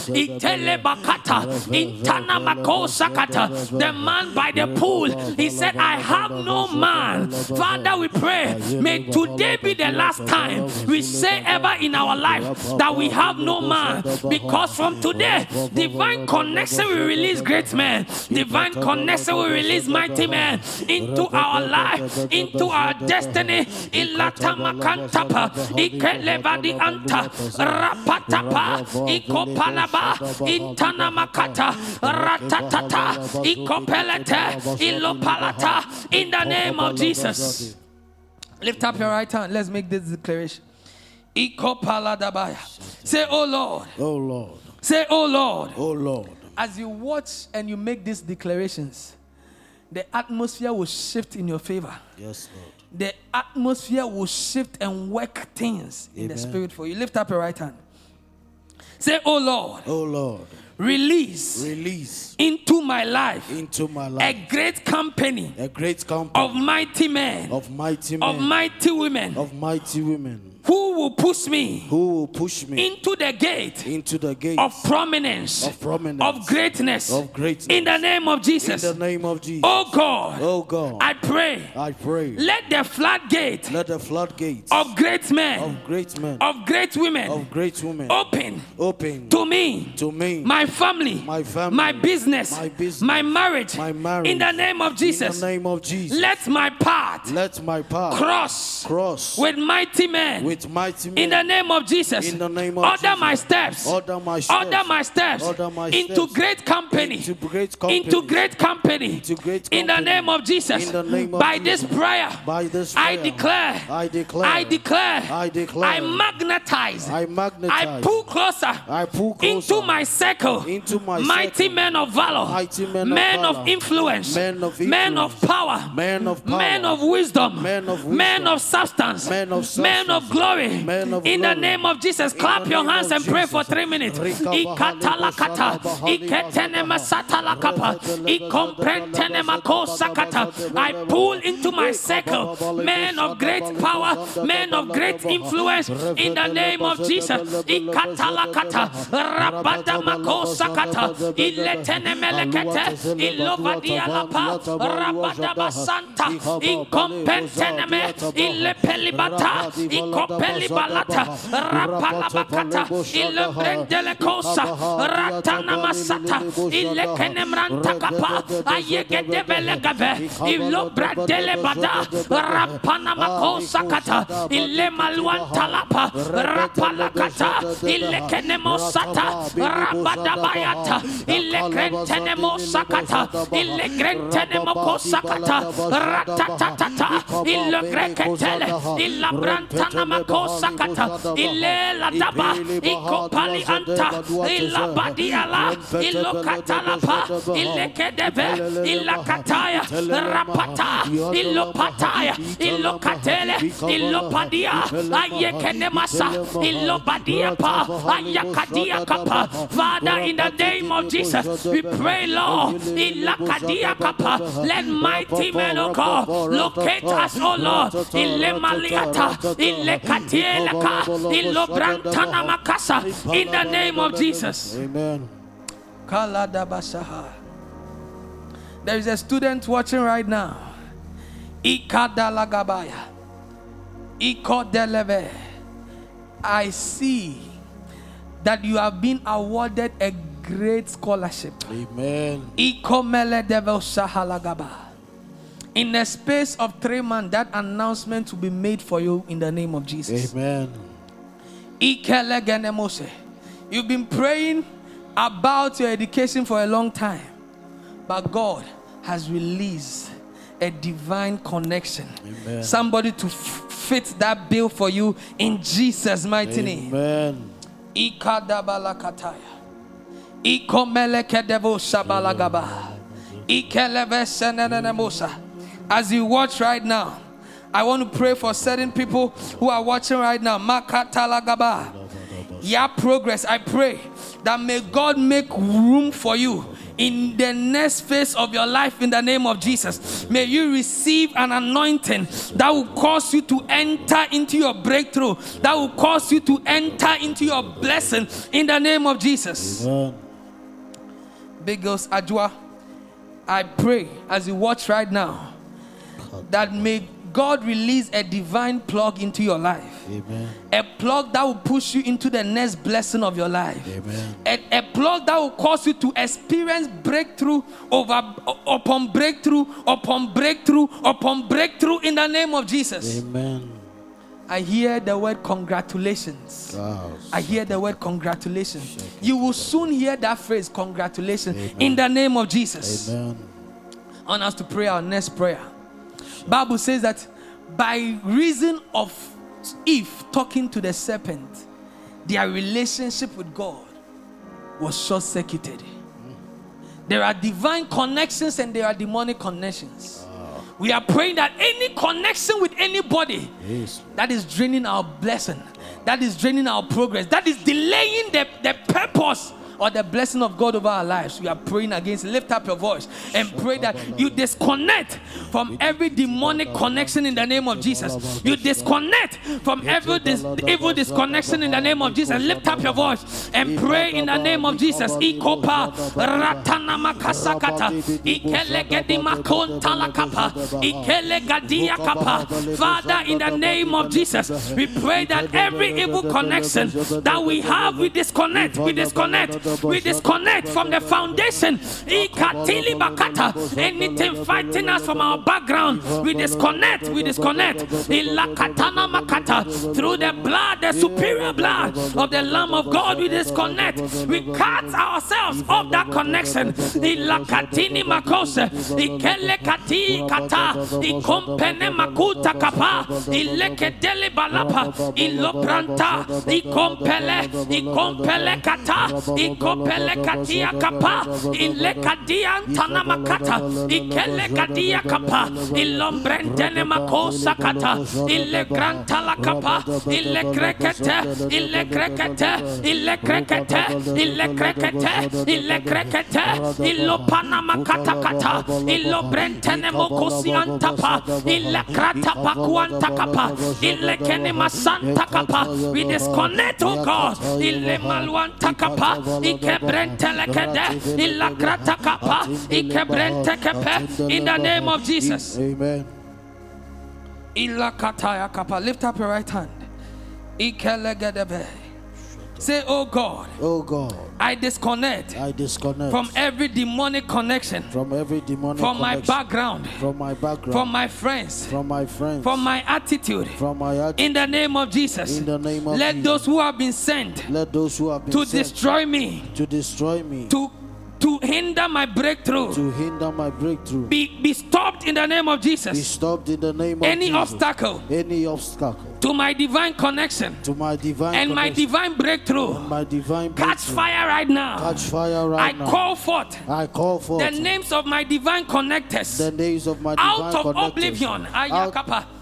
[SPEAKER 1] The man by the pool, he said, I have no man. Father, we pray, may today be the last time we say ever in our life that we have no man. Because from today, divine connection will release great men, divine connection will release mighty men into our life, into our destiny. Ilata makantapa, ikelevadi anta, rapatapa, ikopalaba, intana makata, ratatata, ikopelete, ilopalata, in the name of Jesus. Lift up your right hand. Let's make this declaration. Say, Oh Lord.
[SPEAKER 2] Oh Lord.
[SPEAKER 1] Say, Oh Lord.
[SPEAKER 2] Oh Lord.
[SPEAKER 1] As you watch and you make these declarations, the atmosphere will shift in your favor.
[SPEAKER 2] Yes, Lord.
[SPEAKER 1] The atmosphere will shift and work things in the spirit for you. Lift up your right hand. Say, Oh Lord,
[SPEAKER 2] Oh Lord.
[SPEAKER 1] Release
[SPEAKER 2] Release
[SPEAKER 1] into my life
[SPEAKER 2] into my life, a
[SPEAKER 1] great company
[SPEAKER 2] a great company
[SPEAKER 1] of mighty men,
[SPEAKER 2] of mighty men,
[SPEAKER 1] of mighty women
[SPEAKER 2] of mighty women
[SPEAKER 1] who will push me
[SPEAKER 2] who will push me
[SPEAKER 1] into the gate
[SPEAKER 2] into the gate
[SPEAKER 1] of prominence,
[SPEAKER 2] Of prominence.
[SPEAKER 1] of greatness,
[SPEAKER 2] of greatness.
[SPEAKER 1] in the name of Jesus.
[SPEAKER 2] in the name of Jesus.
[SPEAKER 1] Oh God,
[SPEAKER 2] Oh God.
[SPEAKER 1] I pray,
[SPEAKER 2] I pray.
[SPEAKER 1] let the floodgate
[SPEAKER 2] Let the floodgate
[SPEAKER 1] of great men,
[SPEAKER 2] of great men,
[SPEAKER 1] of great women
[SPEAKER 2] of great women
[SPEAKER 1] open
[SPEAKER 2] open
[SPEAKER 1] to me,
[SPEAKER 2] to me,
[SPEAKER 1] my family,
[SPEAKER 2] My family,
[SPEAKER 1] my business,
[SPEAKER 2] my business,
[SPEAKER 1] my marriage,
[SPEAKER 2] my marriage.
[SPEAKER 1] in the name of Jesus.
[SPEAKER 2] in the name of Jesus.
[SPEAKER 1] Let my path
[SPEAKER 2] Let my path
[SPEAKER 1] cross
[SPEAKER 2] cross
[SPEAKER 1] with mighty men
[SPEAKER 2] with mighty men.
[SPEAKER 1] In the name of Jesus.
[SPEAKER 2] In the name of
[SPEAKER 1] Order
[SPEAKER 2] Jesus.
[SPEAKER 1] my steps.
[SPEAKER 2] Order my steps.
[SPEAKER 1] Order my steps.
[SPEAKER 2] Order my
[SPEAKER 1] Into great company.
[SPEAKER 2] Into great company.
[SPEAKER 1] Into great company.
[SPEAKER 2] Into great
[SPEAKER 1] In the name of Jesus.
[SPEAKER 2] In the name of
[SPEAKER 1] By
[SPEAKER 2] Jesus.
[SPEAKER 1] this prayer.
[SPEAKER 2] By this
[SPEAKER 1] I declare.
[SPEAKER 2] I declare.
[SPEAKER 1] I declare.
[SPEAKER 2] I declare.
[SPEAKER 1] I magnetize.
[SPEAKER 2] I magnetize.
[SPEAKER 1] I pull closer.
[SPEAKER 2] I pull
[SPEAKER 1] Into my circle.
[SPEAKER 2] Into my
[SPEAKER 1] Mighty
[SPEAKER 2] circle.
[SPEAKER 1] men of valor.
[SPEAKER 2] Mighty men of
[SPEAKER 1] men of
[SPEAKER 2] valor.
[SPEAKER 1] influence.
[SPEAKER 2] Men of
[SPEAKER 1] Men of power.
[SPEAKER 2] Men of power.
[SPEAKER 1] Men of wisdom.
[SPEAKER 2] Men of
[SPEAKER 1] Men of substance.
[SPEAKER 2] Men of
[SPEAKER 1] Men of
[SPEAKER 2] substance.
[SPEAKER 1] Glory. In the name of Jesus, clap your hands and pray for three minutes.
[SPEAKER 2] Rika
[SPEAKER 1] Ikatalakata.
[SPEAKER 2] bahali
[SPEAKER 1] Iketene masatalakapa. Ikomprentene makosakata. I pull into my circle men of great power, men of great influence. In the name of Jesus. Ikatalakata. Rabada makosakata. Iletene melekete. Ilovadia lapa. Rabada basanta. Inkompenteneme. Ilepelibata. Ikopelibalata. Rapalabakata. Ilebrendele kosa. Ratana masata. Ilekene mranta kapa. Ayegede belegave. Ilobradele bada. Rapana makosa kata. Ile maluanta lapa. Rapalakata. Ilekene mosata. Rabada bayata. Ilekrentene mosakata. Ilekrentene mokosakata. Ratatata. Ilekreketele. Ilabrantana makosakata. Ile la daba. Ikopali anta. Ilabadiala. Ilokatalapa. Ilekedeve. Ilakataya. Rapata. Ilopataya. Ilokatele. Ilopadia. Ayekene masa. Ilobadia pa. Ayakadia kapa. Father, in the name of Jesus, we pray, Lord. Ilakadia kapa. Let mighty men, O God, locate us, O Lord. Ilemaliata. Ilekatieleka. In the name of Jesus.
[SPEAKER 2] Amen.
[SPEAKER 1] There is a student watching right now. I see that you have been awarded a great scholarship.
[SPEAKER 2] Amen.
[SPEAKER 1] Ikomele devil shahalagaba. In the space of three months, that announcement will be made for you in the name of Jesus.
[SPEAKER 2] Amen.
[SPEAKER 1] You've been praying about your education for a long time, but God has released a divine connection.
[SPEAKER 2] Amen.
[SPEAKER 1] Somebody to f- fit that bill for you in Jesus' mighty name.
[SPEAKER 2] Amen.
[SPEAKER 1] As you watch right now, I want to pray for certain people who are watching right now. Makatalagaba. Your progress, I pray that may God make room for you in the next phase of your life in the name of Jesus. May you receive an anointing that will cause you to enter into your breakthrough, that will cause you to enter into your blessing in the name of Jesus.
[SPEAKER 2] Amen.
[SPEAKER 1] Big girls, Ajwa, I pray as you watch right now that may God release a divine plug into your life.
[SPEAKER 2] Amen.
[SPEAKER 1] A plug that will push you into the next blessing of your life.
[SPEAKER 2] Amen.
[SPEAKER 1] A, a plug that will cause you to experience breakthrough over upon breakthrough upon breakthrough upon breakthrough in the name of Jesus.
[SPEAKER 2] Amen.
[SPEAKER 1] I hear the word congratulations.
[SPEAKER 2] Wow.
[SPEAKER 1] I hear the word congratulations. You will soon hear that phrase congratulations in the name of Jesus.
[SPEAKER 2] Amen.
[SPEAKER 1] I want us to pray our next prayer. Bible says that by reason of Eve talking to the serpent, their relationship with God was short-circuited. There are divine connections and there are demonic connections. We are praying that any connection with anybody
[SPEAKER 2] Yes.
[SPEAKER 1] that is draining our blessing, that is draining our progress, that is delaying the, the purpose or the blessing of God over our lives. We are praying against. Lift up your voice and pray that you disconnect from every demonic connection in the name of Jesus. You disconnect from every dis- evil disconnection in the name of Jesus. Lift up your voice and pray in the name of Jesus. Ikopa ratana makasakata ikelegedi makonta lakapa ikelegadia kapa. Father, in the name of Jesus, we pray that every evil connection that we have, we disconnect. We disconnect. We disconnect from the foundation. Anything fighting us from our background, we disconnect. We disconnect. Through the blood, the superior blood of the Lamb of God, we disconnect. We cut ourselves off that connection. Ilekedele balapa. Ilopranta. Ikompele. Ikompele kata. Katia kapa. Ilekadia ntana makata. Ikele kadia kapa. Ilombrentene makosa kata. Ilegranta la kapa. Ilekrekete. Ilekrekete. Ilekrekete. Ilekrekete. Ilekrekete. Ilopana makata kata. Ilobrentene mokosi antapa. Ilekrata pakuanta kapa. Ilekene masanta kapa. We disconnect, oh God. Ile maluanta kapa. Ikebrente lekede. Ilakrata kapa. Ikebrente kepe. In the name of Jesus.
[SPEAKER 2] Amen.
[SPEAKER 1] Lift up your right hand. Say, oh God,
[SPEAKER 2] Oh God,
[SPEAKER 1] I disconnect
[SPEAKER 2] I disconnect
[SPEAKER 1] from every demonic connection,
[SPEAKER 2] from every demonic
[SPEAKER 1] from my background,
[SPEAKER 2] from my background,
[SPEAKER 1] from my friends,
[SPEAKER 2] from my friends,
[SPEAKER 1] from my attitude.
[SPEAKER 2] from my attitude.
[SPEAKER 1] In the name of Jesus,
[SPEAKER 2] In the name of
[SPEAKER 1] let
[SPEAKER 2] Jesus.
[SPEAKER 1] those who have been sent
[SPEAKER 2] Let those who have been
[SPEAKER 1] to
[SPEAKER 2] sent
[SPEAKER 1] destroy me,
[SPEAKER 2] to destroy me,
[SPEAKER 1] to to hinder my breakthrough,
[SPEAKER 2] to hinder my breakthrough,
[SPEAKER 1] be, be stopped in the name of jesus.
[SPEAKER 2] Be stopped in the name of
[SPEAKER 1] Any
[SPEAKER 2] Jesus.
[SPEAKER 1] obstacle
[SPEAKER 2] any obstacle.
[SPEAKER 1] to my divine connection
[SPEAKER 2] to my divine
[SPEAKER 1] and my divine breakthrough, and
[SPEAKER 2] my divine breakthrough.
[SPEAKER 1] catch fire right now.
[SPEAKER 2] catch fire
[SPEAKER 1] I
[SPEAKER 2] right now.
[SPEAKER 1] call forth
[SPEAKER 2] I call for
[SPEAKER 1] the names of my divine connectors.
[SPEAKER 2] The names of my divine
[SPEAKER 1] out of
[SPEAKER 2] connectors,
[SPEAKER 1] oblivion, ayakapa, out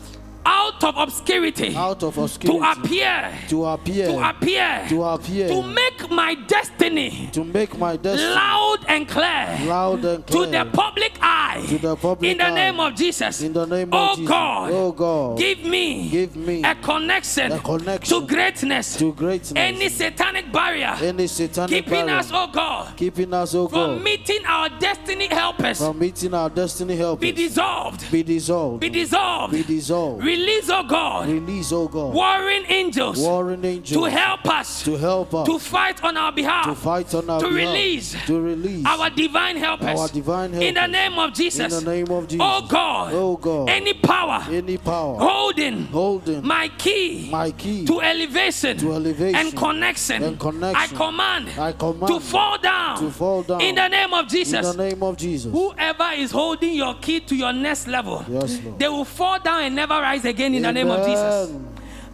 [SPEAKER 1] of obscurity,
[SPEAKER 2] out of
[SPEAKER 1] to
[SPEAKER 2] obscurity,
[SPEAKER 1] appear,
[SPEAKER 2] to appear,
[SPEAKER 1] to appear,
[SPEAKER 2] to appear,
[SPEAKER 1] to make my destiny
[SPEAKER 2] to make my destiny
[SPEAKER 1] loud and clear
[SPEAKER 2] loud and
[SPEAKER 1] to the public eye.
[SPEAKER 2] To the public
[SPEAKER 1] in the
[SPEAKER 2] eye.
[SPEAKER 1] name of Jesus.
[SPEAKER 2] in the name
[SPEAKER 1] oh
[SPEAKER 2] of Jesus.
[SPEAKER 1] God,
[SPEAKER 2] Oh God,
[SPEAKER 1] give me,
[SPEAKER 2] give me
[SPEAKER 1] a connection,
[SPEAKER 2] a connection
[SPEAKER 1] to greatness.
[SPEAKER 2] to greatness.
[SPEAKER 1] Any satanic barrier
[SPEAKER 2] any satanic
[SPEAKER 1] keeping
[SPEAKER 2] barrier
[SPEAKER 1] us, oh God,
[SPEAKER 2] keeping us, oh
[SPEAKER 1] from
[SPEAKER 2] God,
[SPEAKER 1] meeting our destiny helpers
[SPEAKER 2] from meeting our destiny helpers
[SPEAKER 1] be dissolved.
[SPEAKER 2] be dissolved,
[SPEAKER 1] Be dissolved.
[SPEAKER 2] be dissolved.
[SPEAKER 1] Release, oh God,
[SPEAKER 2] Release, oh God,
[SPEAKER 1] warring angels
[SPEAKER 2] warring angels
[SPEAKER 1] to help us
[SPEAKER 2] to help us
[SPEAKER 1] to fight on our
[SPEAKER 2] to
[SPEAKER 1] behalf,
[SPEAKER 2] fight on our
[SPEAKER 1] to
[SPEAKER 2] behalf,
[SPEAKER 1] release
[SPEAKER 2] to release
[SPEAKER 1] our divine helpers.
[SPEAKER 2] our divine
[SPEAKER 1] In the name of Jesus.
[SPEAKER 2] in the name of oh Jesus.
[SPEAKER 1] Oh God.
[SPEAKER 2] Oh God,
[SPEAKER 1] Any power
[SPEAKER 2] any power
[SPEAKER 1] holding
[SPEAKER 2] holding
[SPEAKER 1] my key
[SPEAKER 2] my key
[SPEAKER 1] to elevation,
[SPEAKER 2] to elevation
[SPEAKER 1] and connection,
[SPEAKER 2] and connection.
[SPEAKER 1] I command,
[SPEAKER 2] I command
[SPEAKER 1] to fall down,
[SPEAKER 2] to fall down
[SPEAKER 1] in the name of
[SPEAKER 2] in
[SPEAKER 1] Jesus.
[SPEAKER 2] the name of Jesus.
[SPEAKER 1] Whoever is holding your key to your next level,
[SPEAKER 2] Yes, Lord.
[SPEAKER 1] they will fall down and never rise again in the name of Jesus.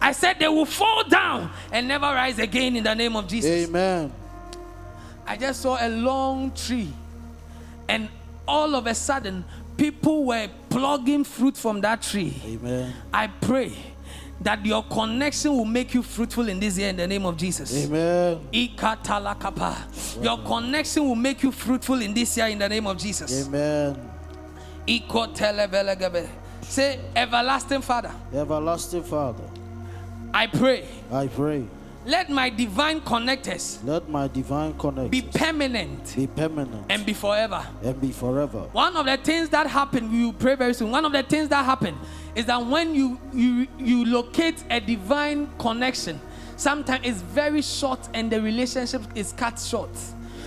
[SPEAKER 1] I said they will fall down and never rise again in the name of Jesus.
[SPEAKER 2] Amen.
[SPEAKER 1] I just saw a long tree, and all of a sudden, people were plugging fruit from that tree.
[SPEAKER 2] Amen.
[SPEAKER 1] I pray that your connection will make you fruitful in this year in the name of Jesus.
[SPEAKER 2] Amen.
[SPEAKER 1] Your connection will make you fruitful in this year in the name of Jesus.
[SPEAKER 2] Amen.
[SPEAKER 1] Say, Everlasting Father,
[SPEAKER 2] Everlasting Father,
[SPEAKER 1] I pray,
[SPEAKER 2] I pray,
[SPEAKER 1] let my divine connectors
[SPEAKER 2] let my divine connect
[SPEAKER 1] be permanent
[SPEAKER 2] be permanent
[SPEAKER 1] and be forever.
[SPEAKER 2] and be forever.
[SPEAKER 1] One of the things that happen, we will pray very soon. One of the things that happen is that when you you you locate a divine connection, sometimes it's very short and the relationship is cut short.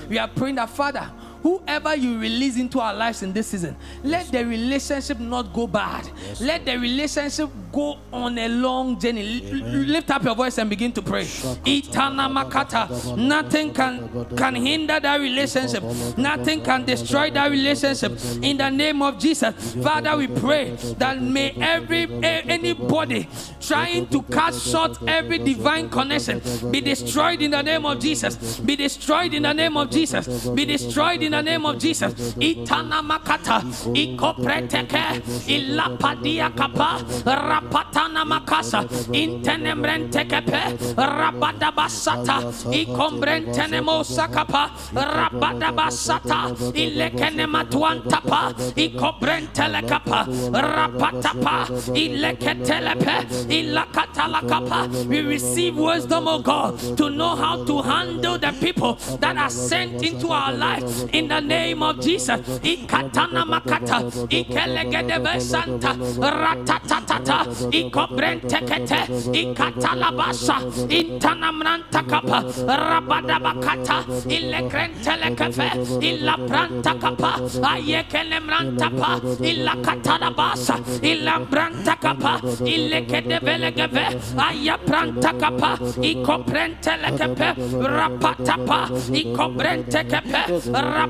[SPEAKER 1] We are praying that Father, whoever you release into our lives in this season, let the relationship not go bad. let the relationship go on a long journey. L- l- lift up your voice and begin to pray. Itana makata. Nothing can can hinder that relationship. Nothing can destroy that relationship. In the name of Jesus, Father, we pray that may every anybody trying to cut short every divine connection be destroyed in the name of Jesus. Be destroyed in the name of Jesus. Be destroyed in the name of Jesus. Itana makata. Ikopreteke. Ilapadia kapa. Rapatana makasa. Intenemrente kepe. Rabadabasata. Ikombrentene mosakapa. Rabadabasata. Ilekene matuantapa. Ikobrentele kapa. Rapatapa. Ileketelepe. Ilakatalakapa. We receive wisdom, oh God, to know how to handle the people that are sent into our life in the name of Jesus. Ikatana makata, ikelegedebe santa, ratatatata, ikobrentekete, ikatalabasa, intanamranta kapa, rabadabakata, ilekrentelekeve, ilabranta kapa, ayekelemranta pa, ilakatalabasa, ilabranta kapa, ilekedevelegeve, ayapranta kapa, ikoprentelekeve, rapatapa, ikobrentekepe, rapatapa,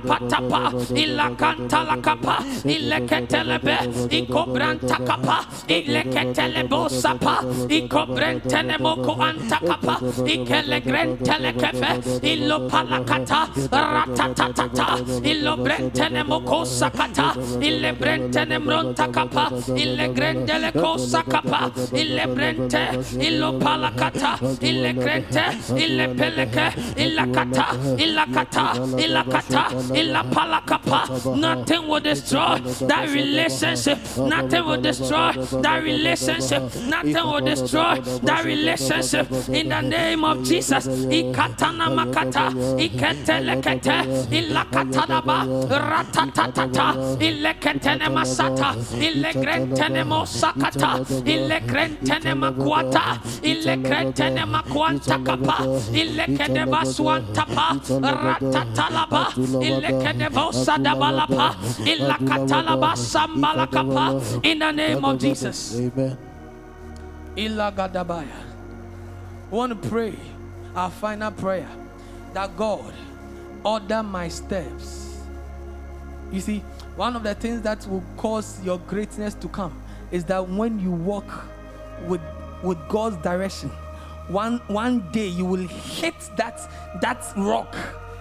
[SPEAKER 1] ilakantalakapa, ileketelebe, ikobrantakapa, ileketelebosapa, ikobrentenemoko antakapa, ikelegrentelekeve, ilopalakata, ratatatata, ilobrentenemoko sakata, ilebrentenemrontakapa, ilegrendeleko sakapa, ilebrente, ilopalakata, ilegrente, ilepeleke, ilakata, ilakata, ilakata. In La Palakapa, nothing will destroy that relationship. Nothing will destroy that relationship. Nothing will destroy that relationship. In the name of Jesus. Ikatana makata, iketelekete, ilakatanaba, ratatatata, ileketene masata, ilegrentene mosakata, ilegrentene makwata, ilegrentene makwanta kapa, ilekede baswantapa, ratatalaba, ilekede bosadabalapa, ilakatalaba sambalakapa. In the name of Jesus.
[SPEAKER 2] Amen.
[SPEAKER 1] We want to pray our final prayer that God order my steps. You see, one of the things that will cause your greatness to come is that when you walk with with God's direction, one one day you will hit that that rock.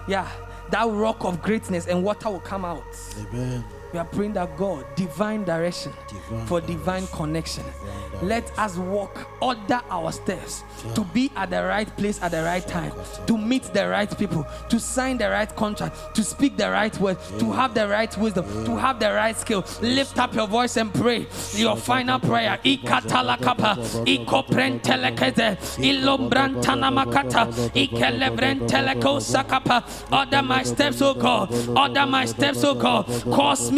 [SPEAKER 1] Yeah, that rock of greatness and water will come out.
[SPEAKER 2] Amen.
[SPEAKER 1] We are praying that God, divine direction
[SPEAKER 2] Divine
[SPEAKER 1] for divine connection. Let us walk, order our steps to be at the right place at the right time, to meet the right people, to sign the right contract, to speak the right word, to have the right wisdom, to have the right skill. Lift up your voice and pray your final prayer. Ikatalakapa, ikoprentelekeze, ilombrantanamaka, ikelebrenteleko sakapa. Order my steps, oh God. Order my steps, oh God. Cause me,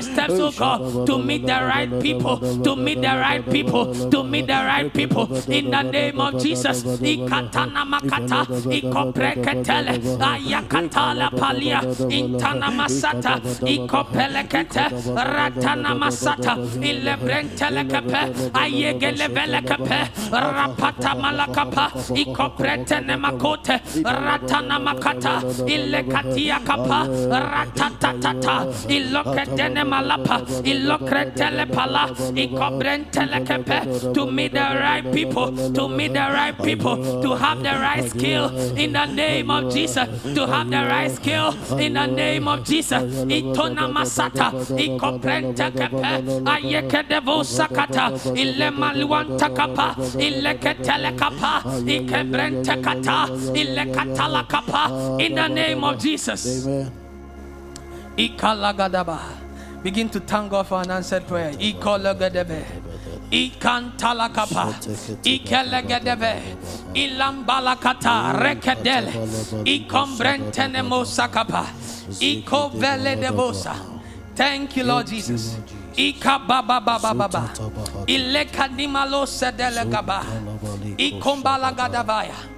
[SPEAKER 1] steps, oh God, to meet the right people, to meet the right people, to meet the right people. In the name of Jesus. Ikatana makata, ikopreketele, ayakatala palia, intana masata, ikopelekete, ratana masata, ilebrentelekape, ayegelebelekape, rapata malakapa, ikopretene makote, ratana makata, ilekatia kapa, ratatatata, iloketene malapa, ilokretele pala, ikobrentelekape, to meet the right people, to meet the right people, to have the right skill in the name of Jesus, to have the right skill in the name of Jesus. Itona masata, ikoprenta kepe, ayeke devo sakata, ile maluanta kapa, ile ketele kapa, ikebrente kata, ile katala kapa, in the name of Jesus.
[SPEAKER 2] Amen.
[SPEAKER 1] Ikalagadaba. Begin to thank God for an answered prayer. Ikantalakapa. Ikelegedebe. Ilambalakata. Rekedele. Ikombrentene mosakapa. Ikovele debosa. Thank you, Lord Jesus. Ika baba baba baba. Ilekadimalo. Ikombala gadavaya.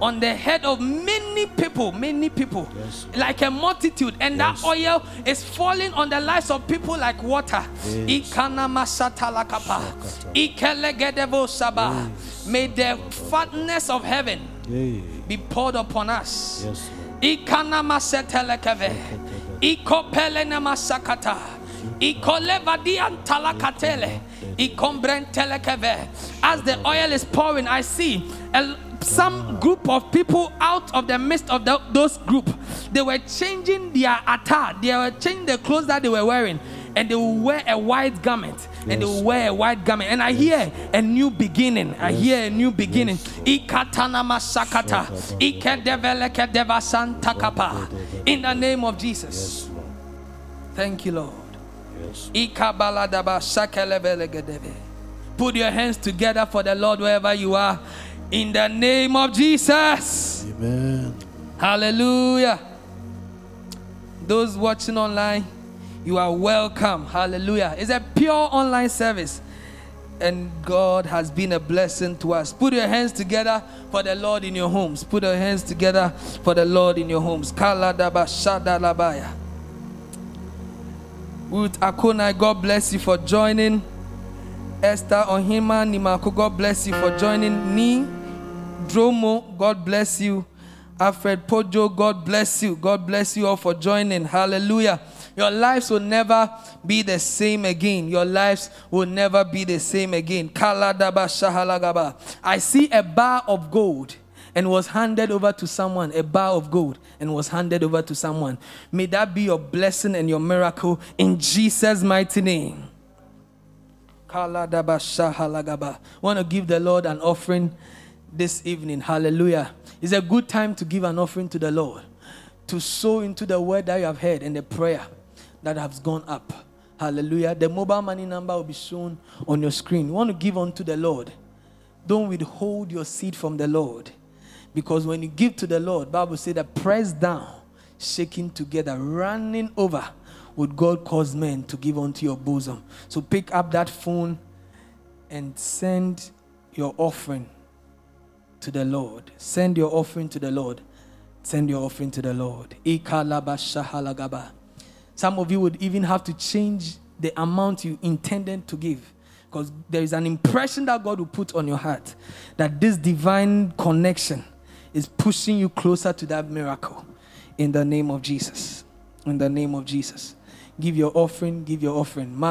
[SPEAKER 1] on the head of many people, many people, like a multitude, and that oil is falling on the lives of people like water. Lakapa. May the fatness of heaven be poured upon us.
[SPEAKER 2] Yes, Lord.
[SPEAKER 1] Ikana masetelekeve. Ikopelene masakata. Ikolevadian talakatele. Ikombrentelekeve. As the oil is pouring, I see a, some group of people out of the midst of the, those group. They were changing their attire. They were changing the clothes that they were wearing. And they will wear a white garment. And they will wear a white garment. And I hear a new beginning. I hear a new beginning. Ikatana masakata. Ikedeveleke devasantakapa. In the name of Jesus.
[SPEAKER 2] Yes,
[SPEAKER 1] Thank you, Lord.
[SPEAKER 2] Yes.
[SPEAKER 1] Ikabaladaba shakelebelekedebe. Put your hands together for the Lord wherever you are. In the name of Jesus.
[SPEAKER 2] Amen.
[SPEAKER 1] Hallelujah. Those watching online, you are welcome. Hallelujah. It's a pure online service. And God has been a blessing to us. Put your hands together for the Lord in your homes. Put your hands together for the Lord in your homes. Ruth Akonai, God bless you for joining. Esther Ohima Nimako, God bless you for joining. Ni Dromo, God bless you. Alfred Pojo, God bless you. God bless you all for joining. Hallelujah. Your lives will never be the same again. Your lives will never be the same again. I see a bar of gold and was handed over to someone, a bar of gold, and was handed over to someone. May that be your blessing and your miracle in Jesus' mighty name. Want to give the Lord an offering this evening. Hallelujah. It's a good time to give an offering to the Lord, to sow into the word that you have heard and the prayer that has gone up. Hallelujah. The mobile money number will be shown on your screen. You want to give unto the Lord. Don't withhold your seed from the Lord. Because when you give to the Lord, Bible says that press down, shaking together, running over, would God cause men to give unto your bosom. So pick up that phone and send your offering to the Lord. Send your offering to the Lord. Send your offering to the Lord. Some of you would even have to change the amount you intended to give because there is an impression that God will put on your heart that this divine connection is pushing you closer to that miracle in the name of Jesus. In the name of Jesus. Give your offering, give your offering.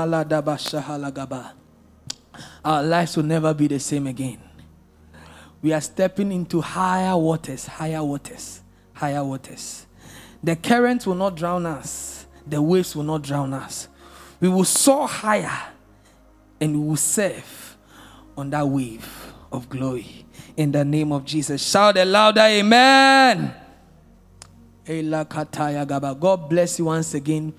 [SPEAKER 1] Our lives will never be the same again. We are stepping into higher waters, higher waters, higher waters. The current will not drown us, the waves will not drown us. We will soar higher and we will surf on that wave of glory in the name of Jesus. Shout a louder amen. God bless you once again